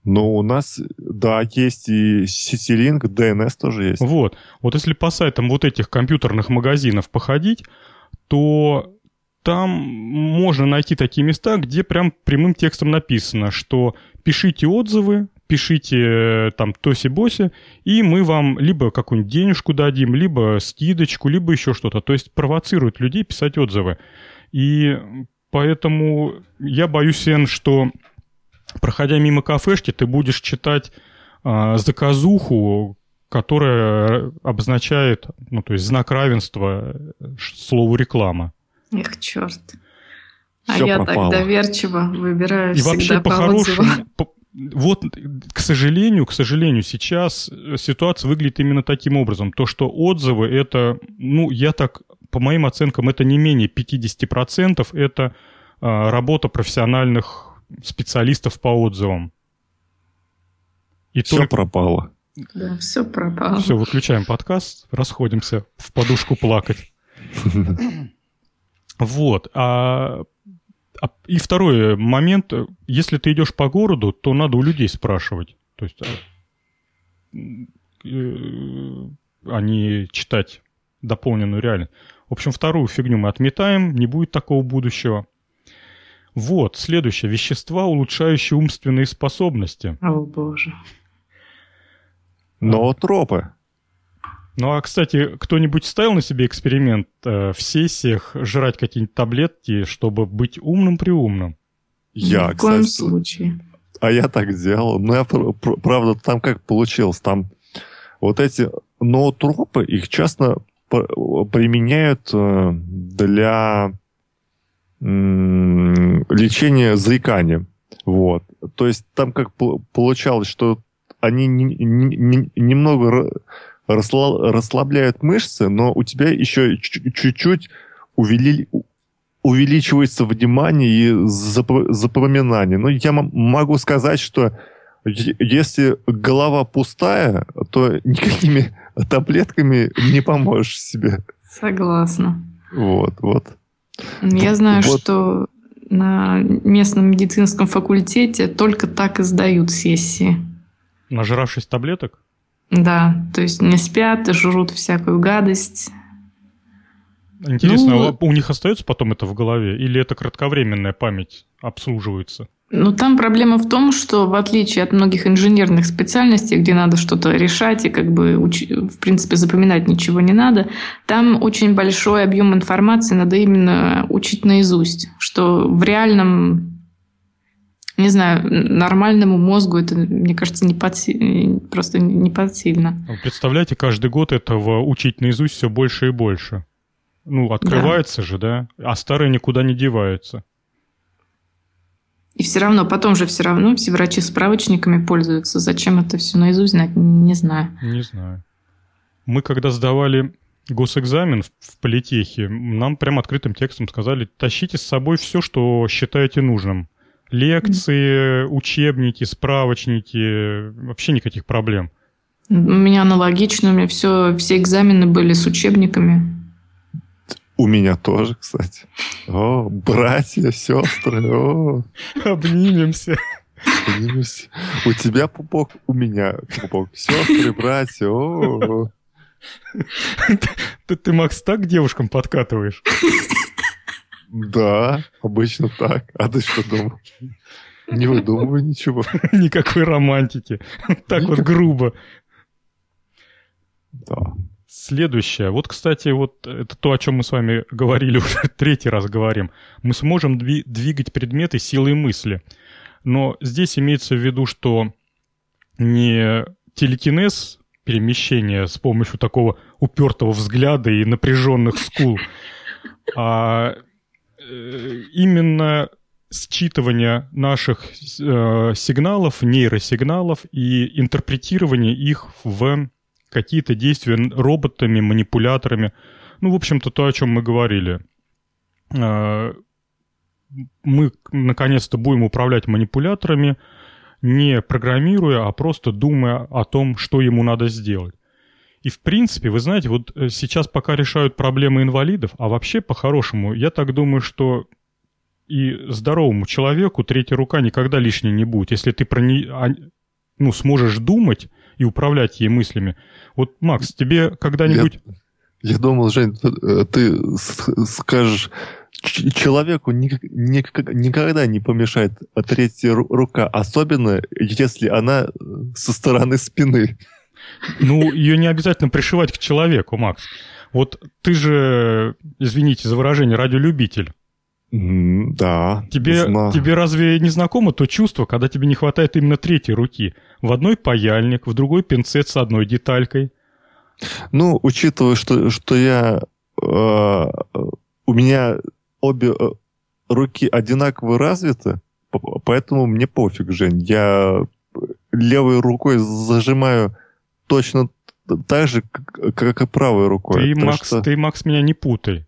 Ну, у нас, да, есть и сетилинк, DNS тоже есть. Вот. Вот если по сайтам вот этих компьютерных магазинов походить, то там можно найти такие места, где прям прямым текстом написано, что пишите отзывы, пишите э, там тоси-боси, и мы вам либо какую-нибудь денежку дадим, либо скидочку, либо еще что-то. То есть провоцируют людей писать отзывы. И поэтому я боюсь, Сен, что проходя мимо кафешки, ты будешь читать э, заказуху, которая обозначает, ну, то есть знак равенства э, слову реклама. Эх, черт. А Все я пропало. так доверчиво выбираю И вообще по-хорошему, по, вот, к сожалению, к сожалению, сейчас ситуация выглядит именно таким образом. То, что отзывы, это, ну, я так, по моим оценкам, это не менее 50%, это а, работа профессиональных специалистов по отзывам. И все только... пропало. Да, все пропало. Все, выключаем подкаст, расходимся в подушку плакать. Вот. А, а, и второй момент. Если ты идешь по городу, то надо у людей спрашивать. То есть а, э, а не читать дополненную реальность. В общем, вторую фигню мы отметаем, не будет такого будущего. Вот, следующее. Вещества, улучшающие умственные способности. О, боже. Ноотропы. Ну а, кстати, кто-нибудь ставил на себе эксперимент э, в сессиях жрать какие-нибудь таблетки, чтобы быть умным при умном? Я, Ни в коем кстати, случае. А я так делал. Но я, правда, там как получилось? Там вот эти ноотропы, их часто применяют э, для лечения заикания. Вот. То есть там как получалось, что они немного расслабляют мышцы, но у тебя еще чуть-чуть увели, увеличивается внимание и запоминание. Но я могу сказать, что если голова пустая, то никакими таблетками не поможешь себе. Согласна. Вот, вот. Я знаю, вот. что на местном медицинском факультете только так и сдают сессии. Нажравшись таблеток? Да, то есть не спят, жрут всякую гадость. Интересно, ну, а у них остается потом это в голове? Или это кратковременная память обслуживается? Ну, там проблема в том, что в отличие от многих инженерных специальностей, где надо что-то решать и как бы, в принципе, запоминать ничего не надо, там очень большой объем информации надо именно учить наизусть, что в реальном не знаю, нормальному мозгу это, мне кажется, не под, просто не подсильно. Представляете, каждый год этого учить наизусть все больше и больше. Ну, открывается да. же, да, а старые никуда не деваются. И все равно, потом же все равно все врачи справочниками пользуются. Зачем это все наизусть знать, не знаю. Не знаю. Мы когда сдавали госэкзамен в политехе, нам прям открытым текстом сказали, тащите с собой все, что считаете нужным. Лекции, учебники, справочники, вообще никаких проблем. У меня аналогично, у меня все, все экзамены были с учебниками. У меня тоже, кстати. О, братья, сестры, о. Обнимемся. Обнимемся. У тебя пупок, у меня пупок. Сестры, братья, о. Ты, ты, Макс, так к девушкам подкатываешь? Да, обычно так. А ты что думал? Не выдумывай ничего. Никакой романтики. Так вот грубо. Да. Следующее. Вот, кстати, вот это то, о чем мы с вами говорили уже третий раз говорим. Мы сможем двигать предметы силой мысли. Но здесь имеется в виду, что не телекинез перемещения с помощью такого упертого взгляда и напряженных скул, а именно считывание наших э, сигналов, нейросигналов и интерпретирование их в какие-то действия роботами, манипуляторами. Ну, в общем-то, то, о чем мы говорили. Э, мы, наконец-то, будем управлять манипуляторами, не программируя, а просто думая о том, что ему надо сделать. И в принципе, вы знаете, вот э, сейчас пока решают проблемы инвалидов, а вообще по-хорошему, я так думаю, что и здоровому человеку третья рука никогда лишней не будет, если ты про не, ну, сможешь думать и управлять ей мыслями. Вот, Макс, тебе когда-нибудь... Я, я думал, Жень, ты, ты скажешь, человеку никогда не помешает третья рука, особенно если она со стороны спины. Ну, ее не обязательно пришивать к человеку, Макс. Вот ты же, извините за выражение, радиолюбитель. да. Тебе, тебе разве не знакомо то чувство, когда тебе не хватает именно третьей руки? В одной паяльник, в другой пинцет с одной деталькой. Ну, учитывая, что, что я... Э, у меня обе э, руки одинаково развиты, поэтому мне пофиг, Жень. Я левой рукой зажимаю точно так же, как и правой рукой. Ты, Макс, что... ты, Макс, меня не путай.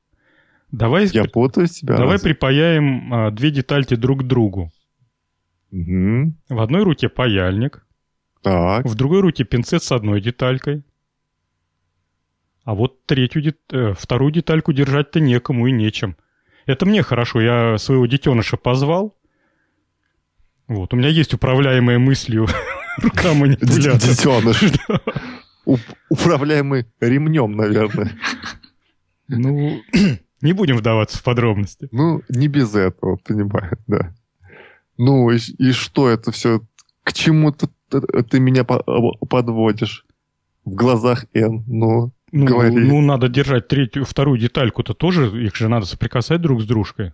Давай, Я путаю тебя. Давай разве? припаяем а, две детальки друг к другу. Угу. В одной руке паяльник. Так. В другой руке пинцет с одной деталькой. А вот третью, дет... э, вторую детальку держать-то некому и нечем. Это мне хорошо, я своего детеныша позвал. Вот, у меня есть управляемая мыслью рука манипулятор. Детеныш. Управляемый ремнем, наверное. Ну, не будем вдаваться в подробности. Ну, не без этого, понимаю, да. Ну, и, и что это все? К чему ты, ты, ты меня подводишь? В глазах Н, ну. Ну, Говори. ну, надо держать третью, вторую детальку-то тоже, их же надо соприкасать друг с дружкой.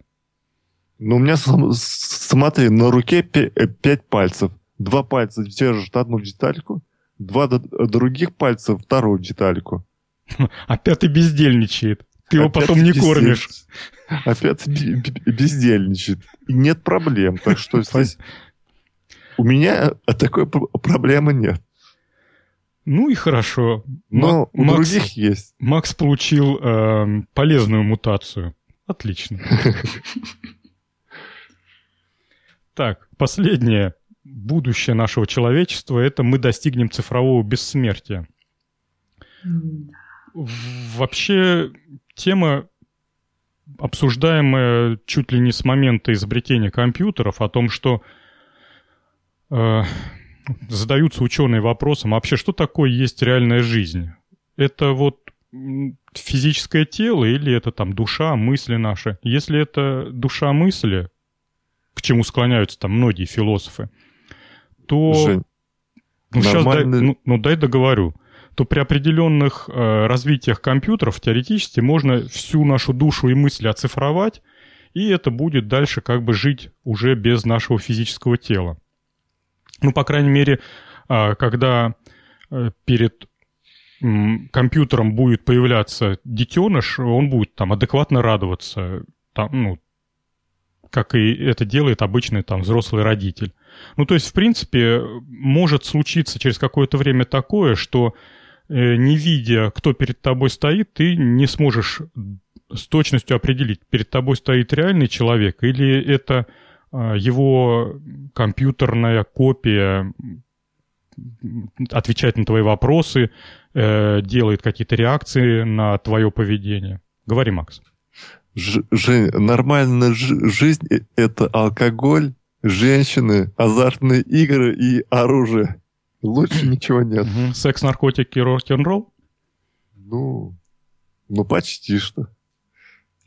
Ну, у меня, смотри, на руке э, пять пальцев. Два пальца держат одну детальку, два других пальца вторую детальку. А пятый бездельничает. Ты его потом не кормишь. Опять бездельничает. Нет проблем. Так что здесь у меня такой проблемы нет. Ну и хорошо. Но у Макс, других есть. Макс получил э, полезную мутацию. Отлично. Так, последнее. Будущее нашего человечества – это мы достигнем цифрового бессмертия. Вообще, тема, обсуждаемая чуть ли не с момента изобретения компьютеров, о том, что э, задаются ученые вопросом, а вообще что такое есть реальная жизнь? Это вот физическое тело или это там душа, мысли наши? Если это душа мысли, к чему склоняются там многие философы, то... Жень, ну, сейчас дай, ну, ну, дай договорю. То при определенных э, развитиях компьютеров теоретически можно всю нашу душу и мысли оцифровать, и это будет дальше как бы жить уже без нашего физического тела. Ну, по крайней мере, а, когда э, перед компьютером будет появляться детеныш, он будет там адекватно радоваться, там, ну, как и это делает обычный там взрослый родитель. Ну, то есть, в принципе, может случиться через какое-то время такое, что э, не видя, кто перед тобой стоит, ты не сможешь с точностью определить, перед тобой стоит реальный человек или это а, его компьютерная копия отвечает на твои вопросы, э, делает какие-то реакции на твое поведение. Говори, Макс. Ж, Жень, нормальная жизнь – это алкоголь, женщины, азартные игры и оружие. Лучше ничего нет. Секс, наркотики, рок-н-ролл? Ну, ну почти что.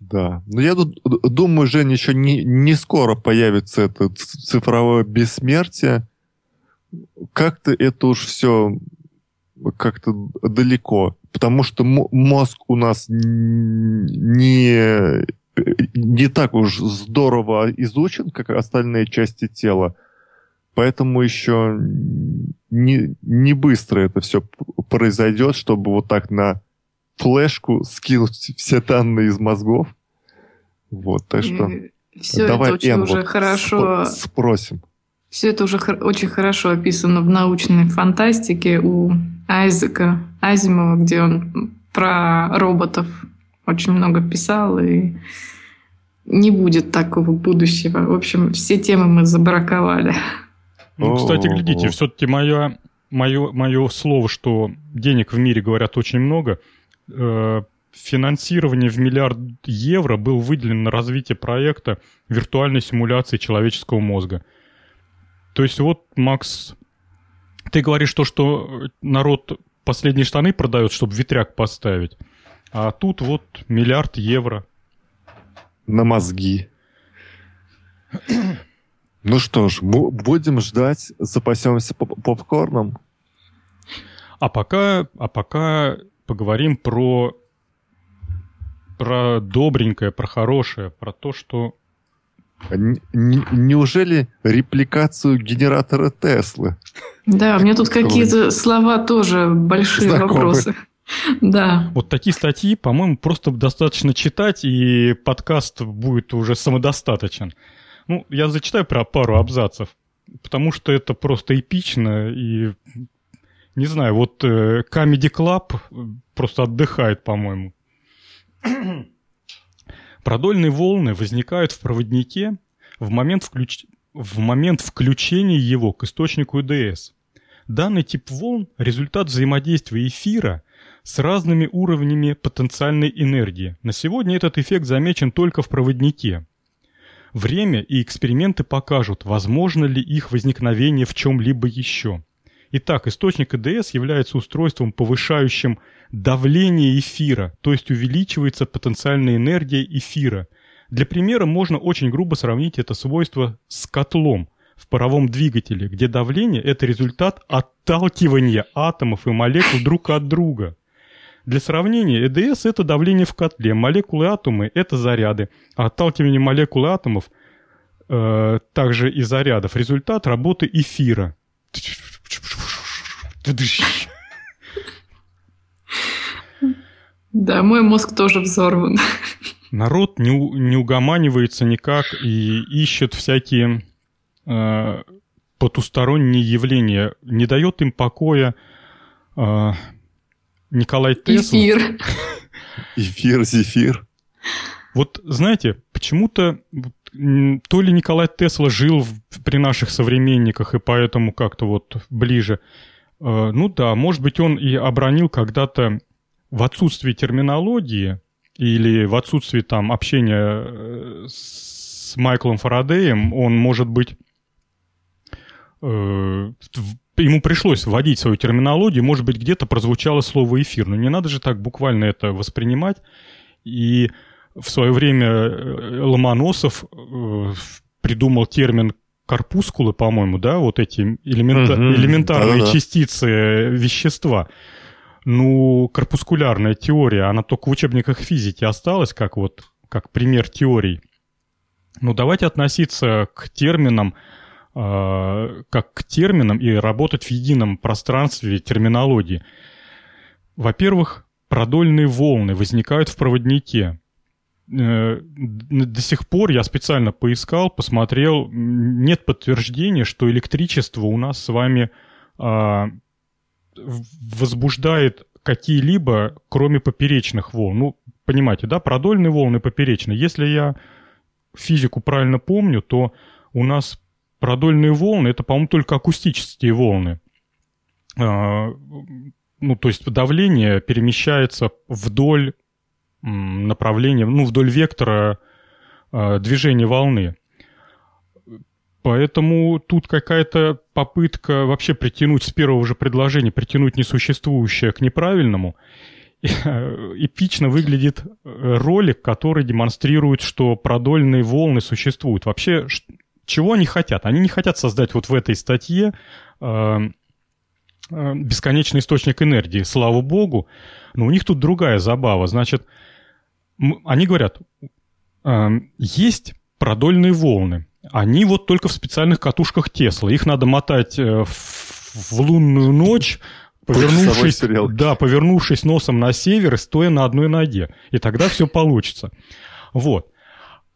Да. Но я тут думаю, Жень, еще не, не скоро появится это цифровое бессмертие. Как-то это уж все как-то далеко. потому что мозг у нас не, не так уж здорово изучен, как остальные части тела, поэтому еще не, не быстро это все произойдет, чтобы вот так на флешку скинуть все данные из мозгов. Вот, так что... Все давай, это очень Эн, уже вот хорошо... Спросим. Все это уже очень хорошо описано в научной фантастике у Айзека Азимова, где он про роботов очень много писал, и не будет такого будущего. В общем, все темы мы забраковали. Ну, кстати, глядите, все-таки мое, мое, мое слово, что денег в мире, говорят, очень много, э, финансирование в миллиард евро был выделен на развитие проекта виртуальной симуляции человеческого мозга. То есть вот, Макс, ты говоришь то, что народ последние штаны продает, чтобы ветряк поставить. А тут вот миллиард евро. На мозги. Ну что ж, будем ждать, запасемся поп попкорном. А пока, а пока поговорим про про добренькое, про хорошее, про то, что... Неужели репликацию генератора Теслы? Да, у меня тут какие-то слова тоже большие Знакомы. вопросы. Да. Вот такие статьи, по-моему, просто достаточно читать, и подкаст будет уже самодостаточен. Ну, я зачитаю про пару абзацев, потому что это просто эпично, и не знаю, вот э, Comedy Club просто отдыхает, по-моему. Продольные волны возникают в проводнике в момент, включ... в момент включения его к источнику ИДС. Данный тип волн – результат взаимодействия эфира с разными уровнями потенциальной энергии. На сегодня этот эффект замечен только в проводнике. Время и эксперименты покажут, возможно ли их возникновение в чем-либо еще. Итак, источник ИДС является устройством, повышающим давление эфира, то есть увеличивается потенциальная энергия эфира. Для примера можно очень грубо сравнить это свойство с котлом в паровом двигателе, где давление – это результат отталкивания атомов и молекул друг от друга. Для сравнения, ЭДС – это давление в котле, молекулы атомы – это заряды, а отталкивание молекул и атомов э, также и зарядов – результат работы эфира. Да, мой мозг тоже взорван. Народ не, не угоманивается никак и ищет всякие э, потусторонние явления. Не дает им покоя э, Николай Тесла. Эфир. Эфир, зефир. Вот знаете, почему-то то ли Николай Тесла жил в, при наших современниках и поэтому как-то вот ближе. Э, ну да, может быть, он и обронил когда-то в отсутствии терминологии или в отсутствии там общения э, с Майклом Фарадеем, он, может быть, э, ему пришлось вводить свою терминологию, может быть, где-то прозвучало слово «эфир». Но не надо же так буквально это воспринимать. И в свое время э, Ломоносов э, придумал термин корпускулы, по-моему, да, вот эти элемента- угу, элементарные да-да. частицы вещества. Ну, корпускулярная теория, она только в учебниках физики осталась, как вот, как пример теорий. Ну, давайте относиться к терминам, э, как к терминам и работать в едином пространстве терминологии. Во-первых, продольные волны возникают в проводнике. Э, до сих пор я специально поискал, посмотрел, нет подтверждения, что электричество у нас с вами а, возбуждает какие-либо, кроме поперечных волн. Ну, понимаете, да, продольные волны поперечные. Если я физику правильно помню, то у нас продольные волны это, по-моему, только акустические волны. А, ну, то есть давление перемещается вдоль направления, ну, вдоль вектора э, движения волны. Поэтому тут какая-то попытка вообще притянуть с первого же предложения, притянуть несуществующее к неправильному. Эпично выглядит э, ролик, который демонстрирует, что продольные волны существуют. Вообще, чего они хотят? Они не хотят создать вот в этой статье э, э, бесконечный источник энергии, слава богу. Но у них тут другая забава. Значит, они говорят, э, есть продольные волны. Они вот только в специальных катушках Тесла. Их надо мотать э, в, в лунную ночь, повернувшись, да, повернувшись носом на север и стоя на одной ноге. И тогда все получится. Вот.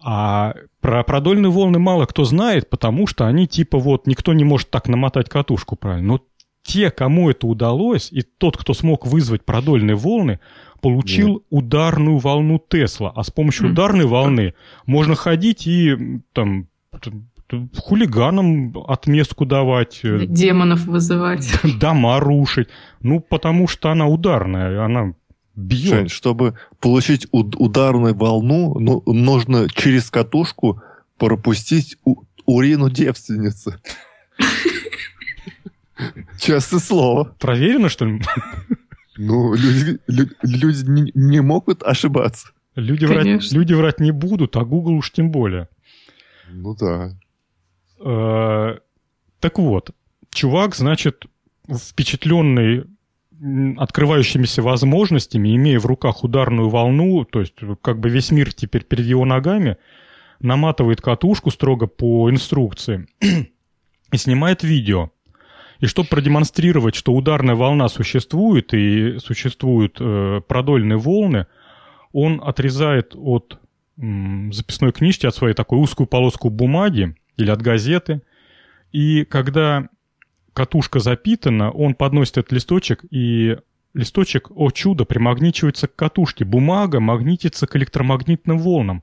А про продольные волны мало кто знает, потому что они типа вот никто не может так намотать катушку правильно. Но те, кому это удалось, и тот, кто смог вызвать продольные волны, получил Нет. ударную волну Тесла. А с помощью mm. ударной волны можно ходить и там хулиганам отместку давать. Э, Демонов вызывать. Дома рушить. Ну, потому что она ударная, она бьет. Жень, чтобы получить ударную волну, ну, нужно через катушку пропустить у урину девственницы. Честное слово. Проверено, что ли? Ну, люди, люди не, не могут ошибаться. Люди врать, люди врать не будут, а Google уж тем более. Ну да. Э, так вот, чувак, значит, впечатленный открывающимися возможностями, имея в руках ударную волну, то есть как бы весь мир теперь перед его ногами, наматывает катушку строго по инструкции и снимает видео. И чтобы продемонстрировать, что ударная волна существует и существуют э, продольные волны, он отрезает от м, записной книжки, от своей такой узкую полоску бумаги или от газеты. И когда катушка запитана, он подносит этот листочек, и листочек, о чудо, примагничивается к катушке. Бумага магнитится к электромагнитным волнам.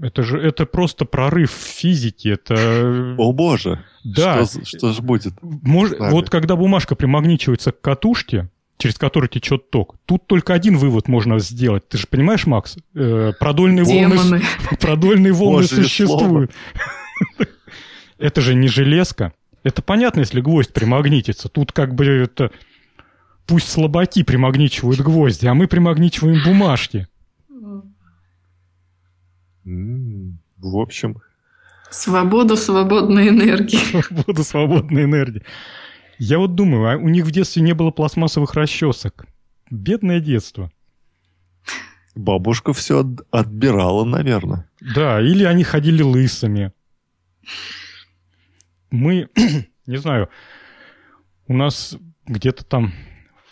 Это же это просто прорыв в физике. Это... О боже! Да. Что, что же будет? Мож... Вот когда бумажка примагничивается к катушке, через который течет ток, тут только один вывод можно сделать. Ты же понимаешь, Макс? Э, продольные Демоны. волны, продольные волны существуют. Это же не железка. Это понятно, если гвоздь примагнитится. Тут как бы это... Пусть слабаки примагничивают гвозди, а мы примагничиваем бумажки. В общем... Свобода свободной энергии. Свобода свободной энергии. Я вот думаю, а у них в детстве не было пластмассовых расчесок. Бедное детство. Бабушка все отбирала, наверное. Да, или они ходили лысыми. Мы, не знаю, у нас где-то там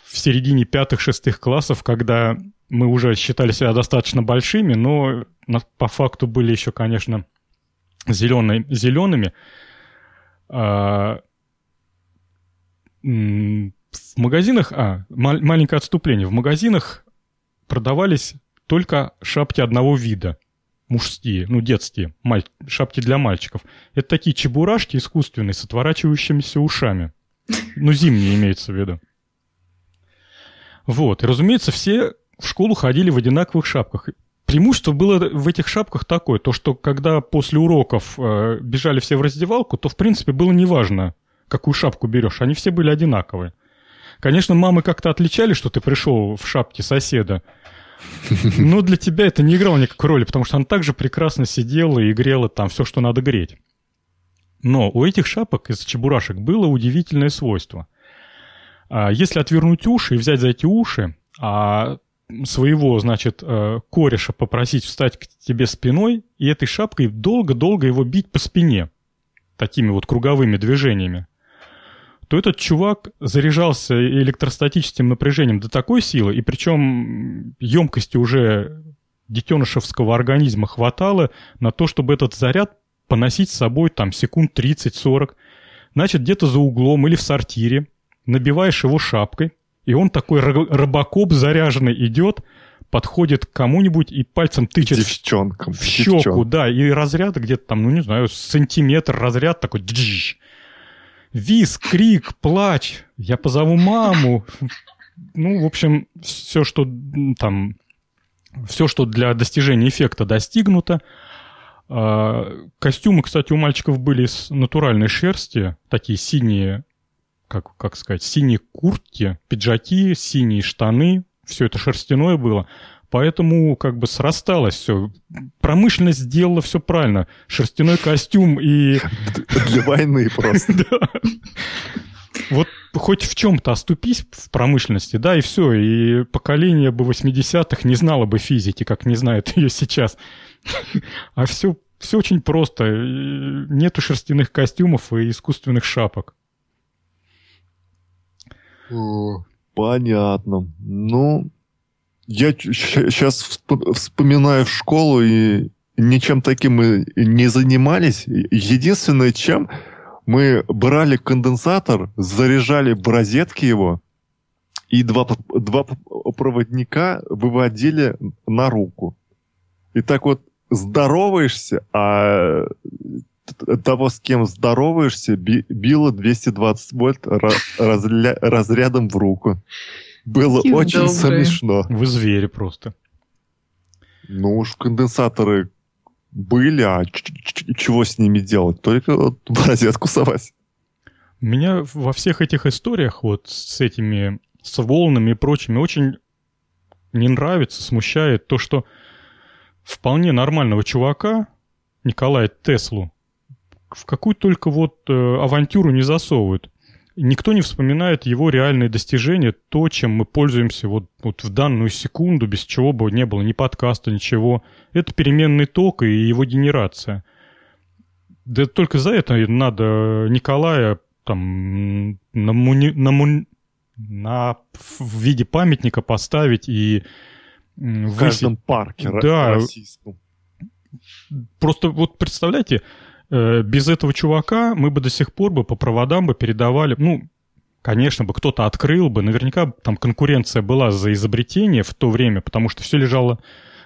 в середине пятых-шестых классов, когда мы уже считали себя достаточно большими, но по факту были еще, конечно, зеленые, зелеными. А, в магазинах, а, маленькое отступление, в магазинах продавались только шапки одного вида мужские, ну, детские, маль... шапки для мальчиков. Это такие чебурашки искусственные с отворачивающимися ушами. Ну, зимние имеется в виду. Вот. И, разумеется, все в школу ходили в одинаковых шапках. Преимущество было в этих шапках такое, то, что когда после уроков э, бежали все в раздевалку, то, в принципе, было неважно, какую шапку берешь. Они все были одинаковые. Конечно, мамы как-то отличали, что ты пришел в шапке соседа, но для тебя это не играло никакой роли, потому что она также прекрасно сидела и грела там все, что надо греть. Но у этих шапок из чебурашек было удивительное свойство. А если отвернуть уши и взять за эти уши, а своего, значит, э, кореша попросить встать к тебе спиной и этой шапкой долго-долго его бить по спине такими вот круговыми движениями, то этот чувак заряжался электростатическим напряжением до такой силы, и причем емкости уже детенышевского организма хватало на то, чтобы этот заряд поносить с собой там секунд 30-40. Значит, где-то за углом или в сортире набиваешь его шапкой, и он такой робокоп заряженный идет, подходит к кому-нибудь и пальцем тычет Девчонкам, в щеку, девчонкам. да, и разряд где-то там, ну не знаю, сантиметр разряд такой, джиш, виз, крик, плач, я позову маму. Ну, в общем, все, что там, все, что для достижения эффекта достигнуто. А, костюмы, кстати, у мальчиков были из натуральной шерсти, такие синие, как, как сказать, синие куртки, пиджаки, синие штаны, все это шерстяное было. Поэтому как бы срасталось все. Промышленность сделала все правильно. Шерстяной костюм и... Для войны просто. Вот хоть в чем-то оступись в промышленности, да, и все, и поколение бы 80-х не знало бы физики, как не знает ее сейчас. А все, все очень просто. Нету шерстяных костюмов и искусственных шапок. Понятно. Ну, я сейчас вспоминаю в школу, и ничем таким мы не занимались. Единственное, чем мы брали конденсатор, заряжали в розетки его, и два, два проводника выводили на руку. И так вот здороваешься, а того, с кем здороваешься, било 220 вольт разрядом в руку. Было Какие очень добрые. смешно. Вы звери просто. Ну уж конденсаторы были, а чего с ними делать? Только вот в розетку совать. Меня во всех этих историях вот с этими, с волнами и прочими очень не нравится, смущает то, что вполне нормального чувака, Николая Теслу, в какую только вот э, авантюру не засовывают. Никто не вспоминает его реальные достижения, то, чем мы пользуемся вот, вот в данную секунду, без чего бы не было ни подкаста, ничего. Это переменный ток и его генерация. Да только за это надо Николая там на, муни, на, муни, на в виде памятника поставить и в каждом парке да, российском. Просто вот представляете, без этого чувака мы бы до сих пор бы по проводам бы передавали, ну, конечно бы кто-то открыл бы, наверняка там конкуренция была за изобретение в то время, потому что все лежало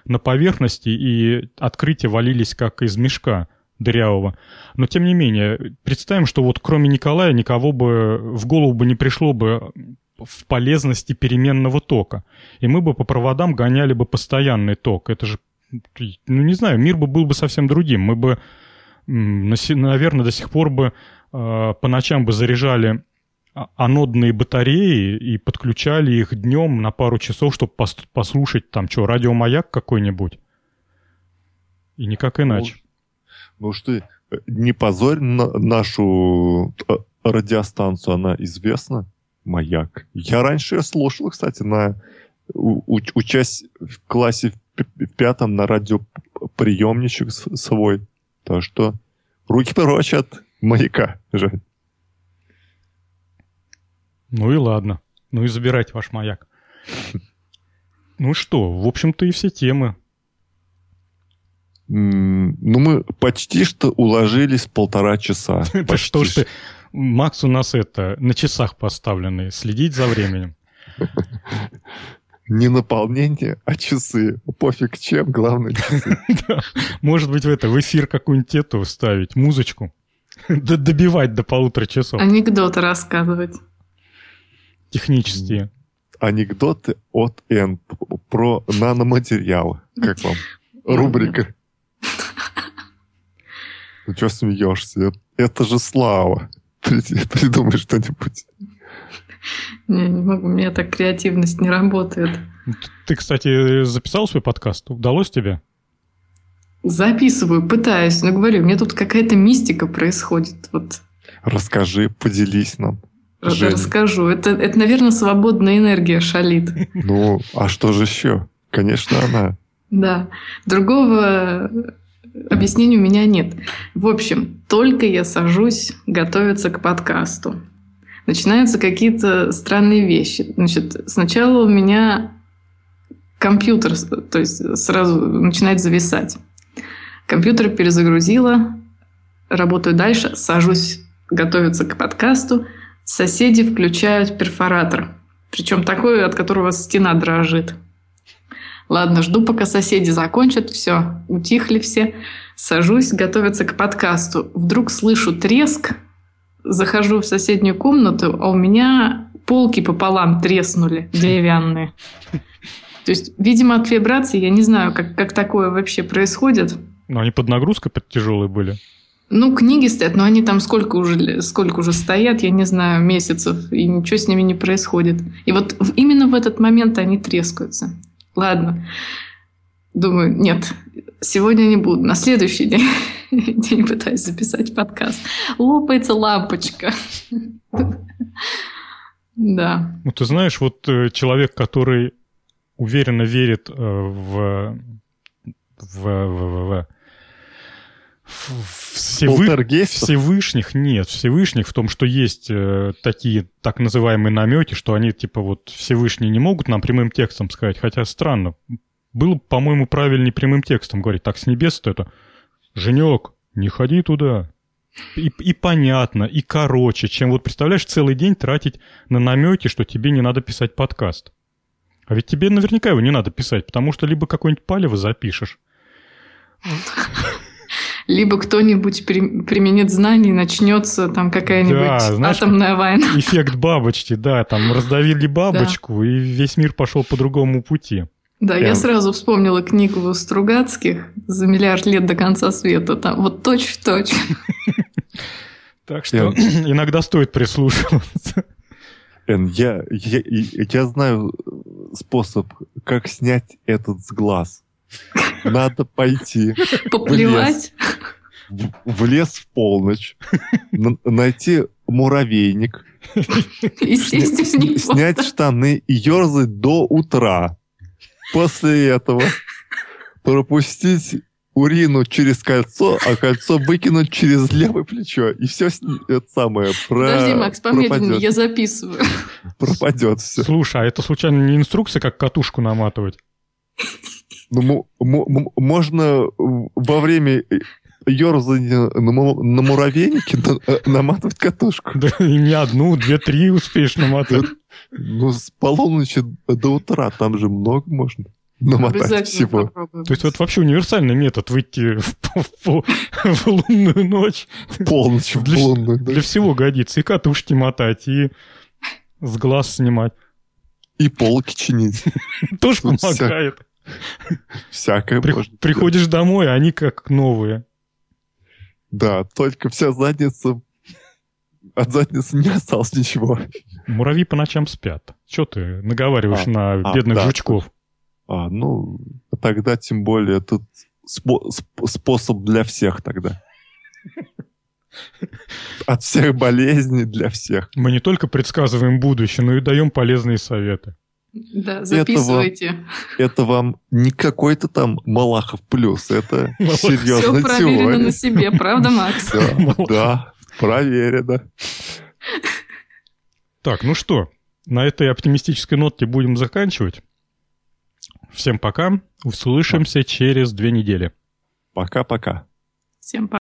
на поверхности, и открытия валились как из мешка дырявого. Но тем не менее, представим, что вот кроме Николая никого бы в голову бы не пришло бы в полезности переменного тока. И мы бы по проводам гоняли бы постоянный ток. Это же, ну не знаю, мир бы был бы совсем другим. Мы бы наверное, до сих пор бы а, по ночам бы заряжали а, анодные батареи и подключали их днем на пару часов, чтобы послушать там что, радиомаяк какой-нибудь. И никак иначе. Ну, ну что, э, не позорь на нашу э, радиостанцию, она известна. Маяк. Я раньше ее слушал, кстати, на учась в классе в пятом на радиоприемничек свой. Так что руки прочь от маяка, Жень. Ну и ладно. Ну и забирайте ваш маяк. Ну что, в общем-то и все темы. Ну, мы почти что уложились полтора часа. Это что ж ты... Макс у нас это, на часах поставленный, следить за временем. не наполнение, а часы. Пофиг чем, главное часы. Может быть, в это в эфир какую-нибудь эту вставить, музычку. Добивать до полутора часов. Анекдоты рассказывать. Технические. Анекдоты от Н про наноматериалы. Как вам? Рубрика. Ну что смеешься? Это же слава. Придумай что-нибудь. Не, не могу, у меня так креативность не работает. Ты, кстати, записал свой подкаст? Удалось тебе? Записываю, пытаюсь, но говорю, у меня тут какая-то мистика происходит. Вот. Расскажи, поделись нам. Женя. Расскажу. Это, это, наверное, свободная энергия шалит. Ну, а что же еще? Конечно, она. Да. Другого объяснения у меня нет. В общем, только я сажусь готовиться к подкасту начинаются какие-то странные вещи. Значит, сначала у меня компьютер, то есть сразу начинает зависать. Компьютер перезагрузила, работаю дальше, сажусь готовиться к подкасту, соседи включают перфоратор. Причем такой, от которого стена дрожит. Ладно, жду, пока соседи закончат. Все, утихли все. Сажусь готовиться к подкасту. Вдруг слышу треск, захожу в соседнюю комнату, а у меня полки пополам треснули, деревянные. То есть, видимо, от вибрации, я не знаю, как, как такое вообще происходит. Но они под нагрузкой под тяжелые были. Ну, книги стоят, но они там сколько уже, сколько уже стоят, я не знаю, месяцев, и ничего с ними не происходит. И вот именно в этот момент они трескаются. Ладно. Думаю, нет, сегодня не буду. На следующий день, день пытаюсь записать подкаст. Лопается лампочка. Да. Ну, ты знаешь, вот э, человек, который уверенно верит э, в, в, в, в, Всевы... Всевышних нет, Всевышних в том, что есть э, такие так называемые намеки, что они типа вот Всевышние не могут нам прямым текстом сказать, хотя странно. Было, по-моему, правильнее прямым текстом говорить. Так, с небес это «Женек, не ходи туда». И, и понятно, и короче, чем вот, представляешь, целый день тратить на намеки, что тебе не надо писать подкаст. А ведь тебе наверняка его не надо писать, потому что либо какое-нибудь палево запишешь. Либо кто-нибудь при, применит знания и начнется там какая-нибудь да, знаешь, атомная война. Эффект бабочки, да, там раздавили бабочку, да. и весь мир пошел по другому пути. Да, Прям... я сразу вспомнила книгу Стругацких «За миллиард лет до конца света». Там вот точь-в-точь. Так что иногда стоит прислушиваться. Эн, я, я, я знаю способ, как снять этот с глаз. Надо пойти. Поплевать? В лес в, в, лес в полночь. найти муравейник. Снять штаны и ерзать до утра. После этого пропустить урину через кольцо, а кольцо выкинуть через левое плечо. И все это самое про... Подожди, Макс, помедленнее, я записываю. Пропадет все. Слушай, а это случайно не инструкция, как катушку наматывать? Ну, можно во время ерзания на, на муравейнике э, наматывать катушку. Да и не одну, две-три успеешь наматывать. Ну, с полуночи до утра, там же много можно намотать всего. Попробуем. То есть вот вообще универсальный метод выйти в, в, в, в лунную ночь. В полночь, в для, лунную Для всего годится. И катушки мотать, и с глаз снимать. И полки чинить. Тоже помогает. Всякое При. Приходишь делать. домой, а они как новые. Да, только вся задница... От задницы не осталось ничего. Муравьи по ночам спят. Что ты наговариваешь а, на а, бедных да. жучков? А, ну, тогда тем более тут спо- способ для всех тогда. От всех болезней для всех. Мы не только предсказываем будущее, но и даем полезные советы. Да, записывайте. Это вам, это вам не какой-то там Малахов плюс, это серьезная Все проверено на себе, правда, Макс? Да, да, проверено. Так, ну что, на этой оптимистической ноте будем заканчивать. Всем пока. Услышимся через две недели. Пока-пока. Всем пока.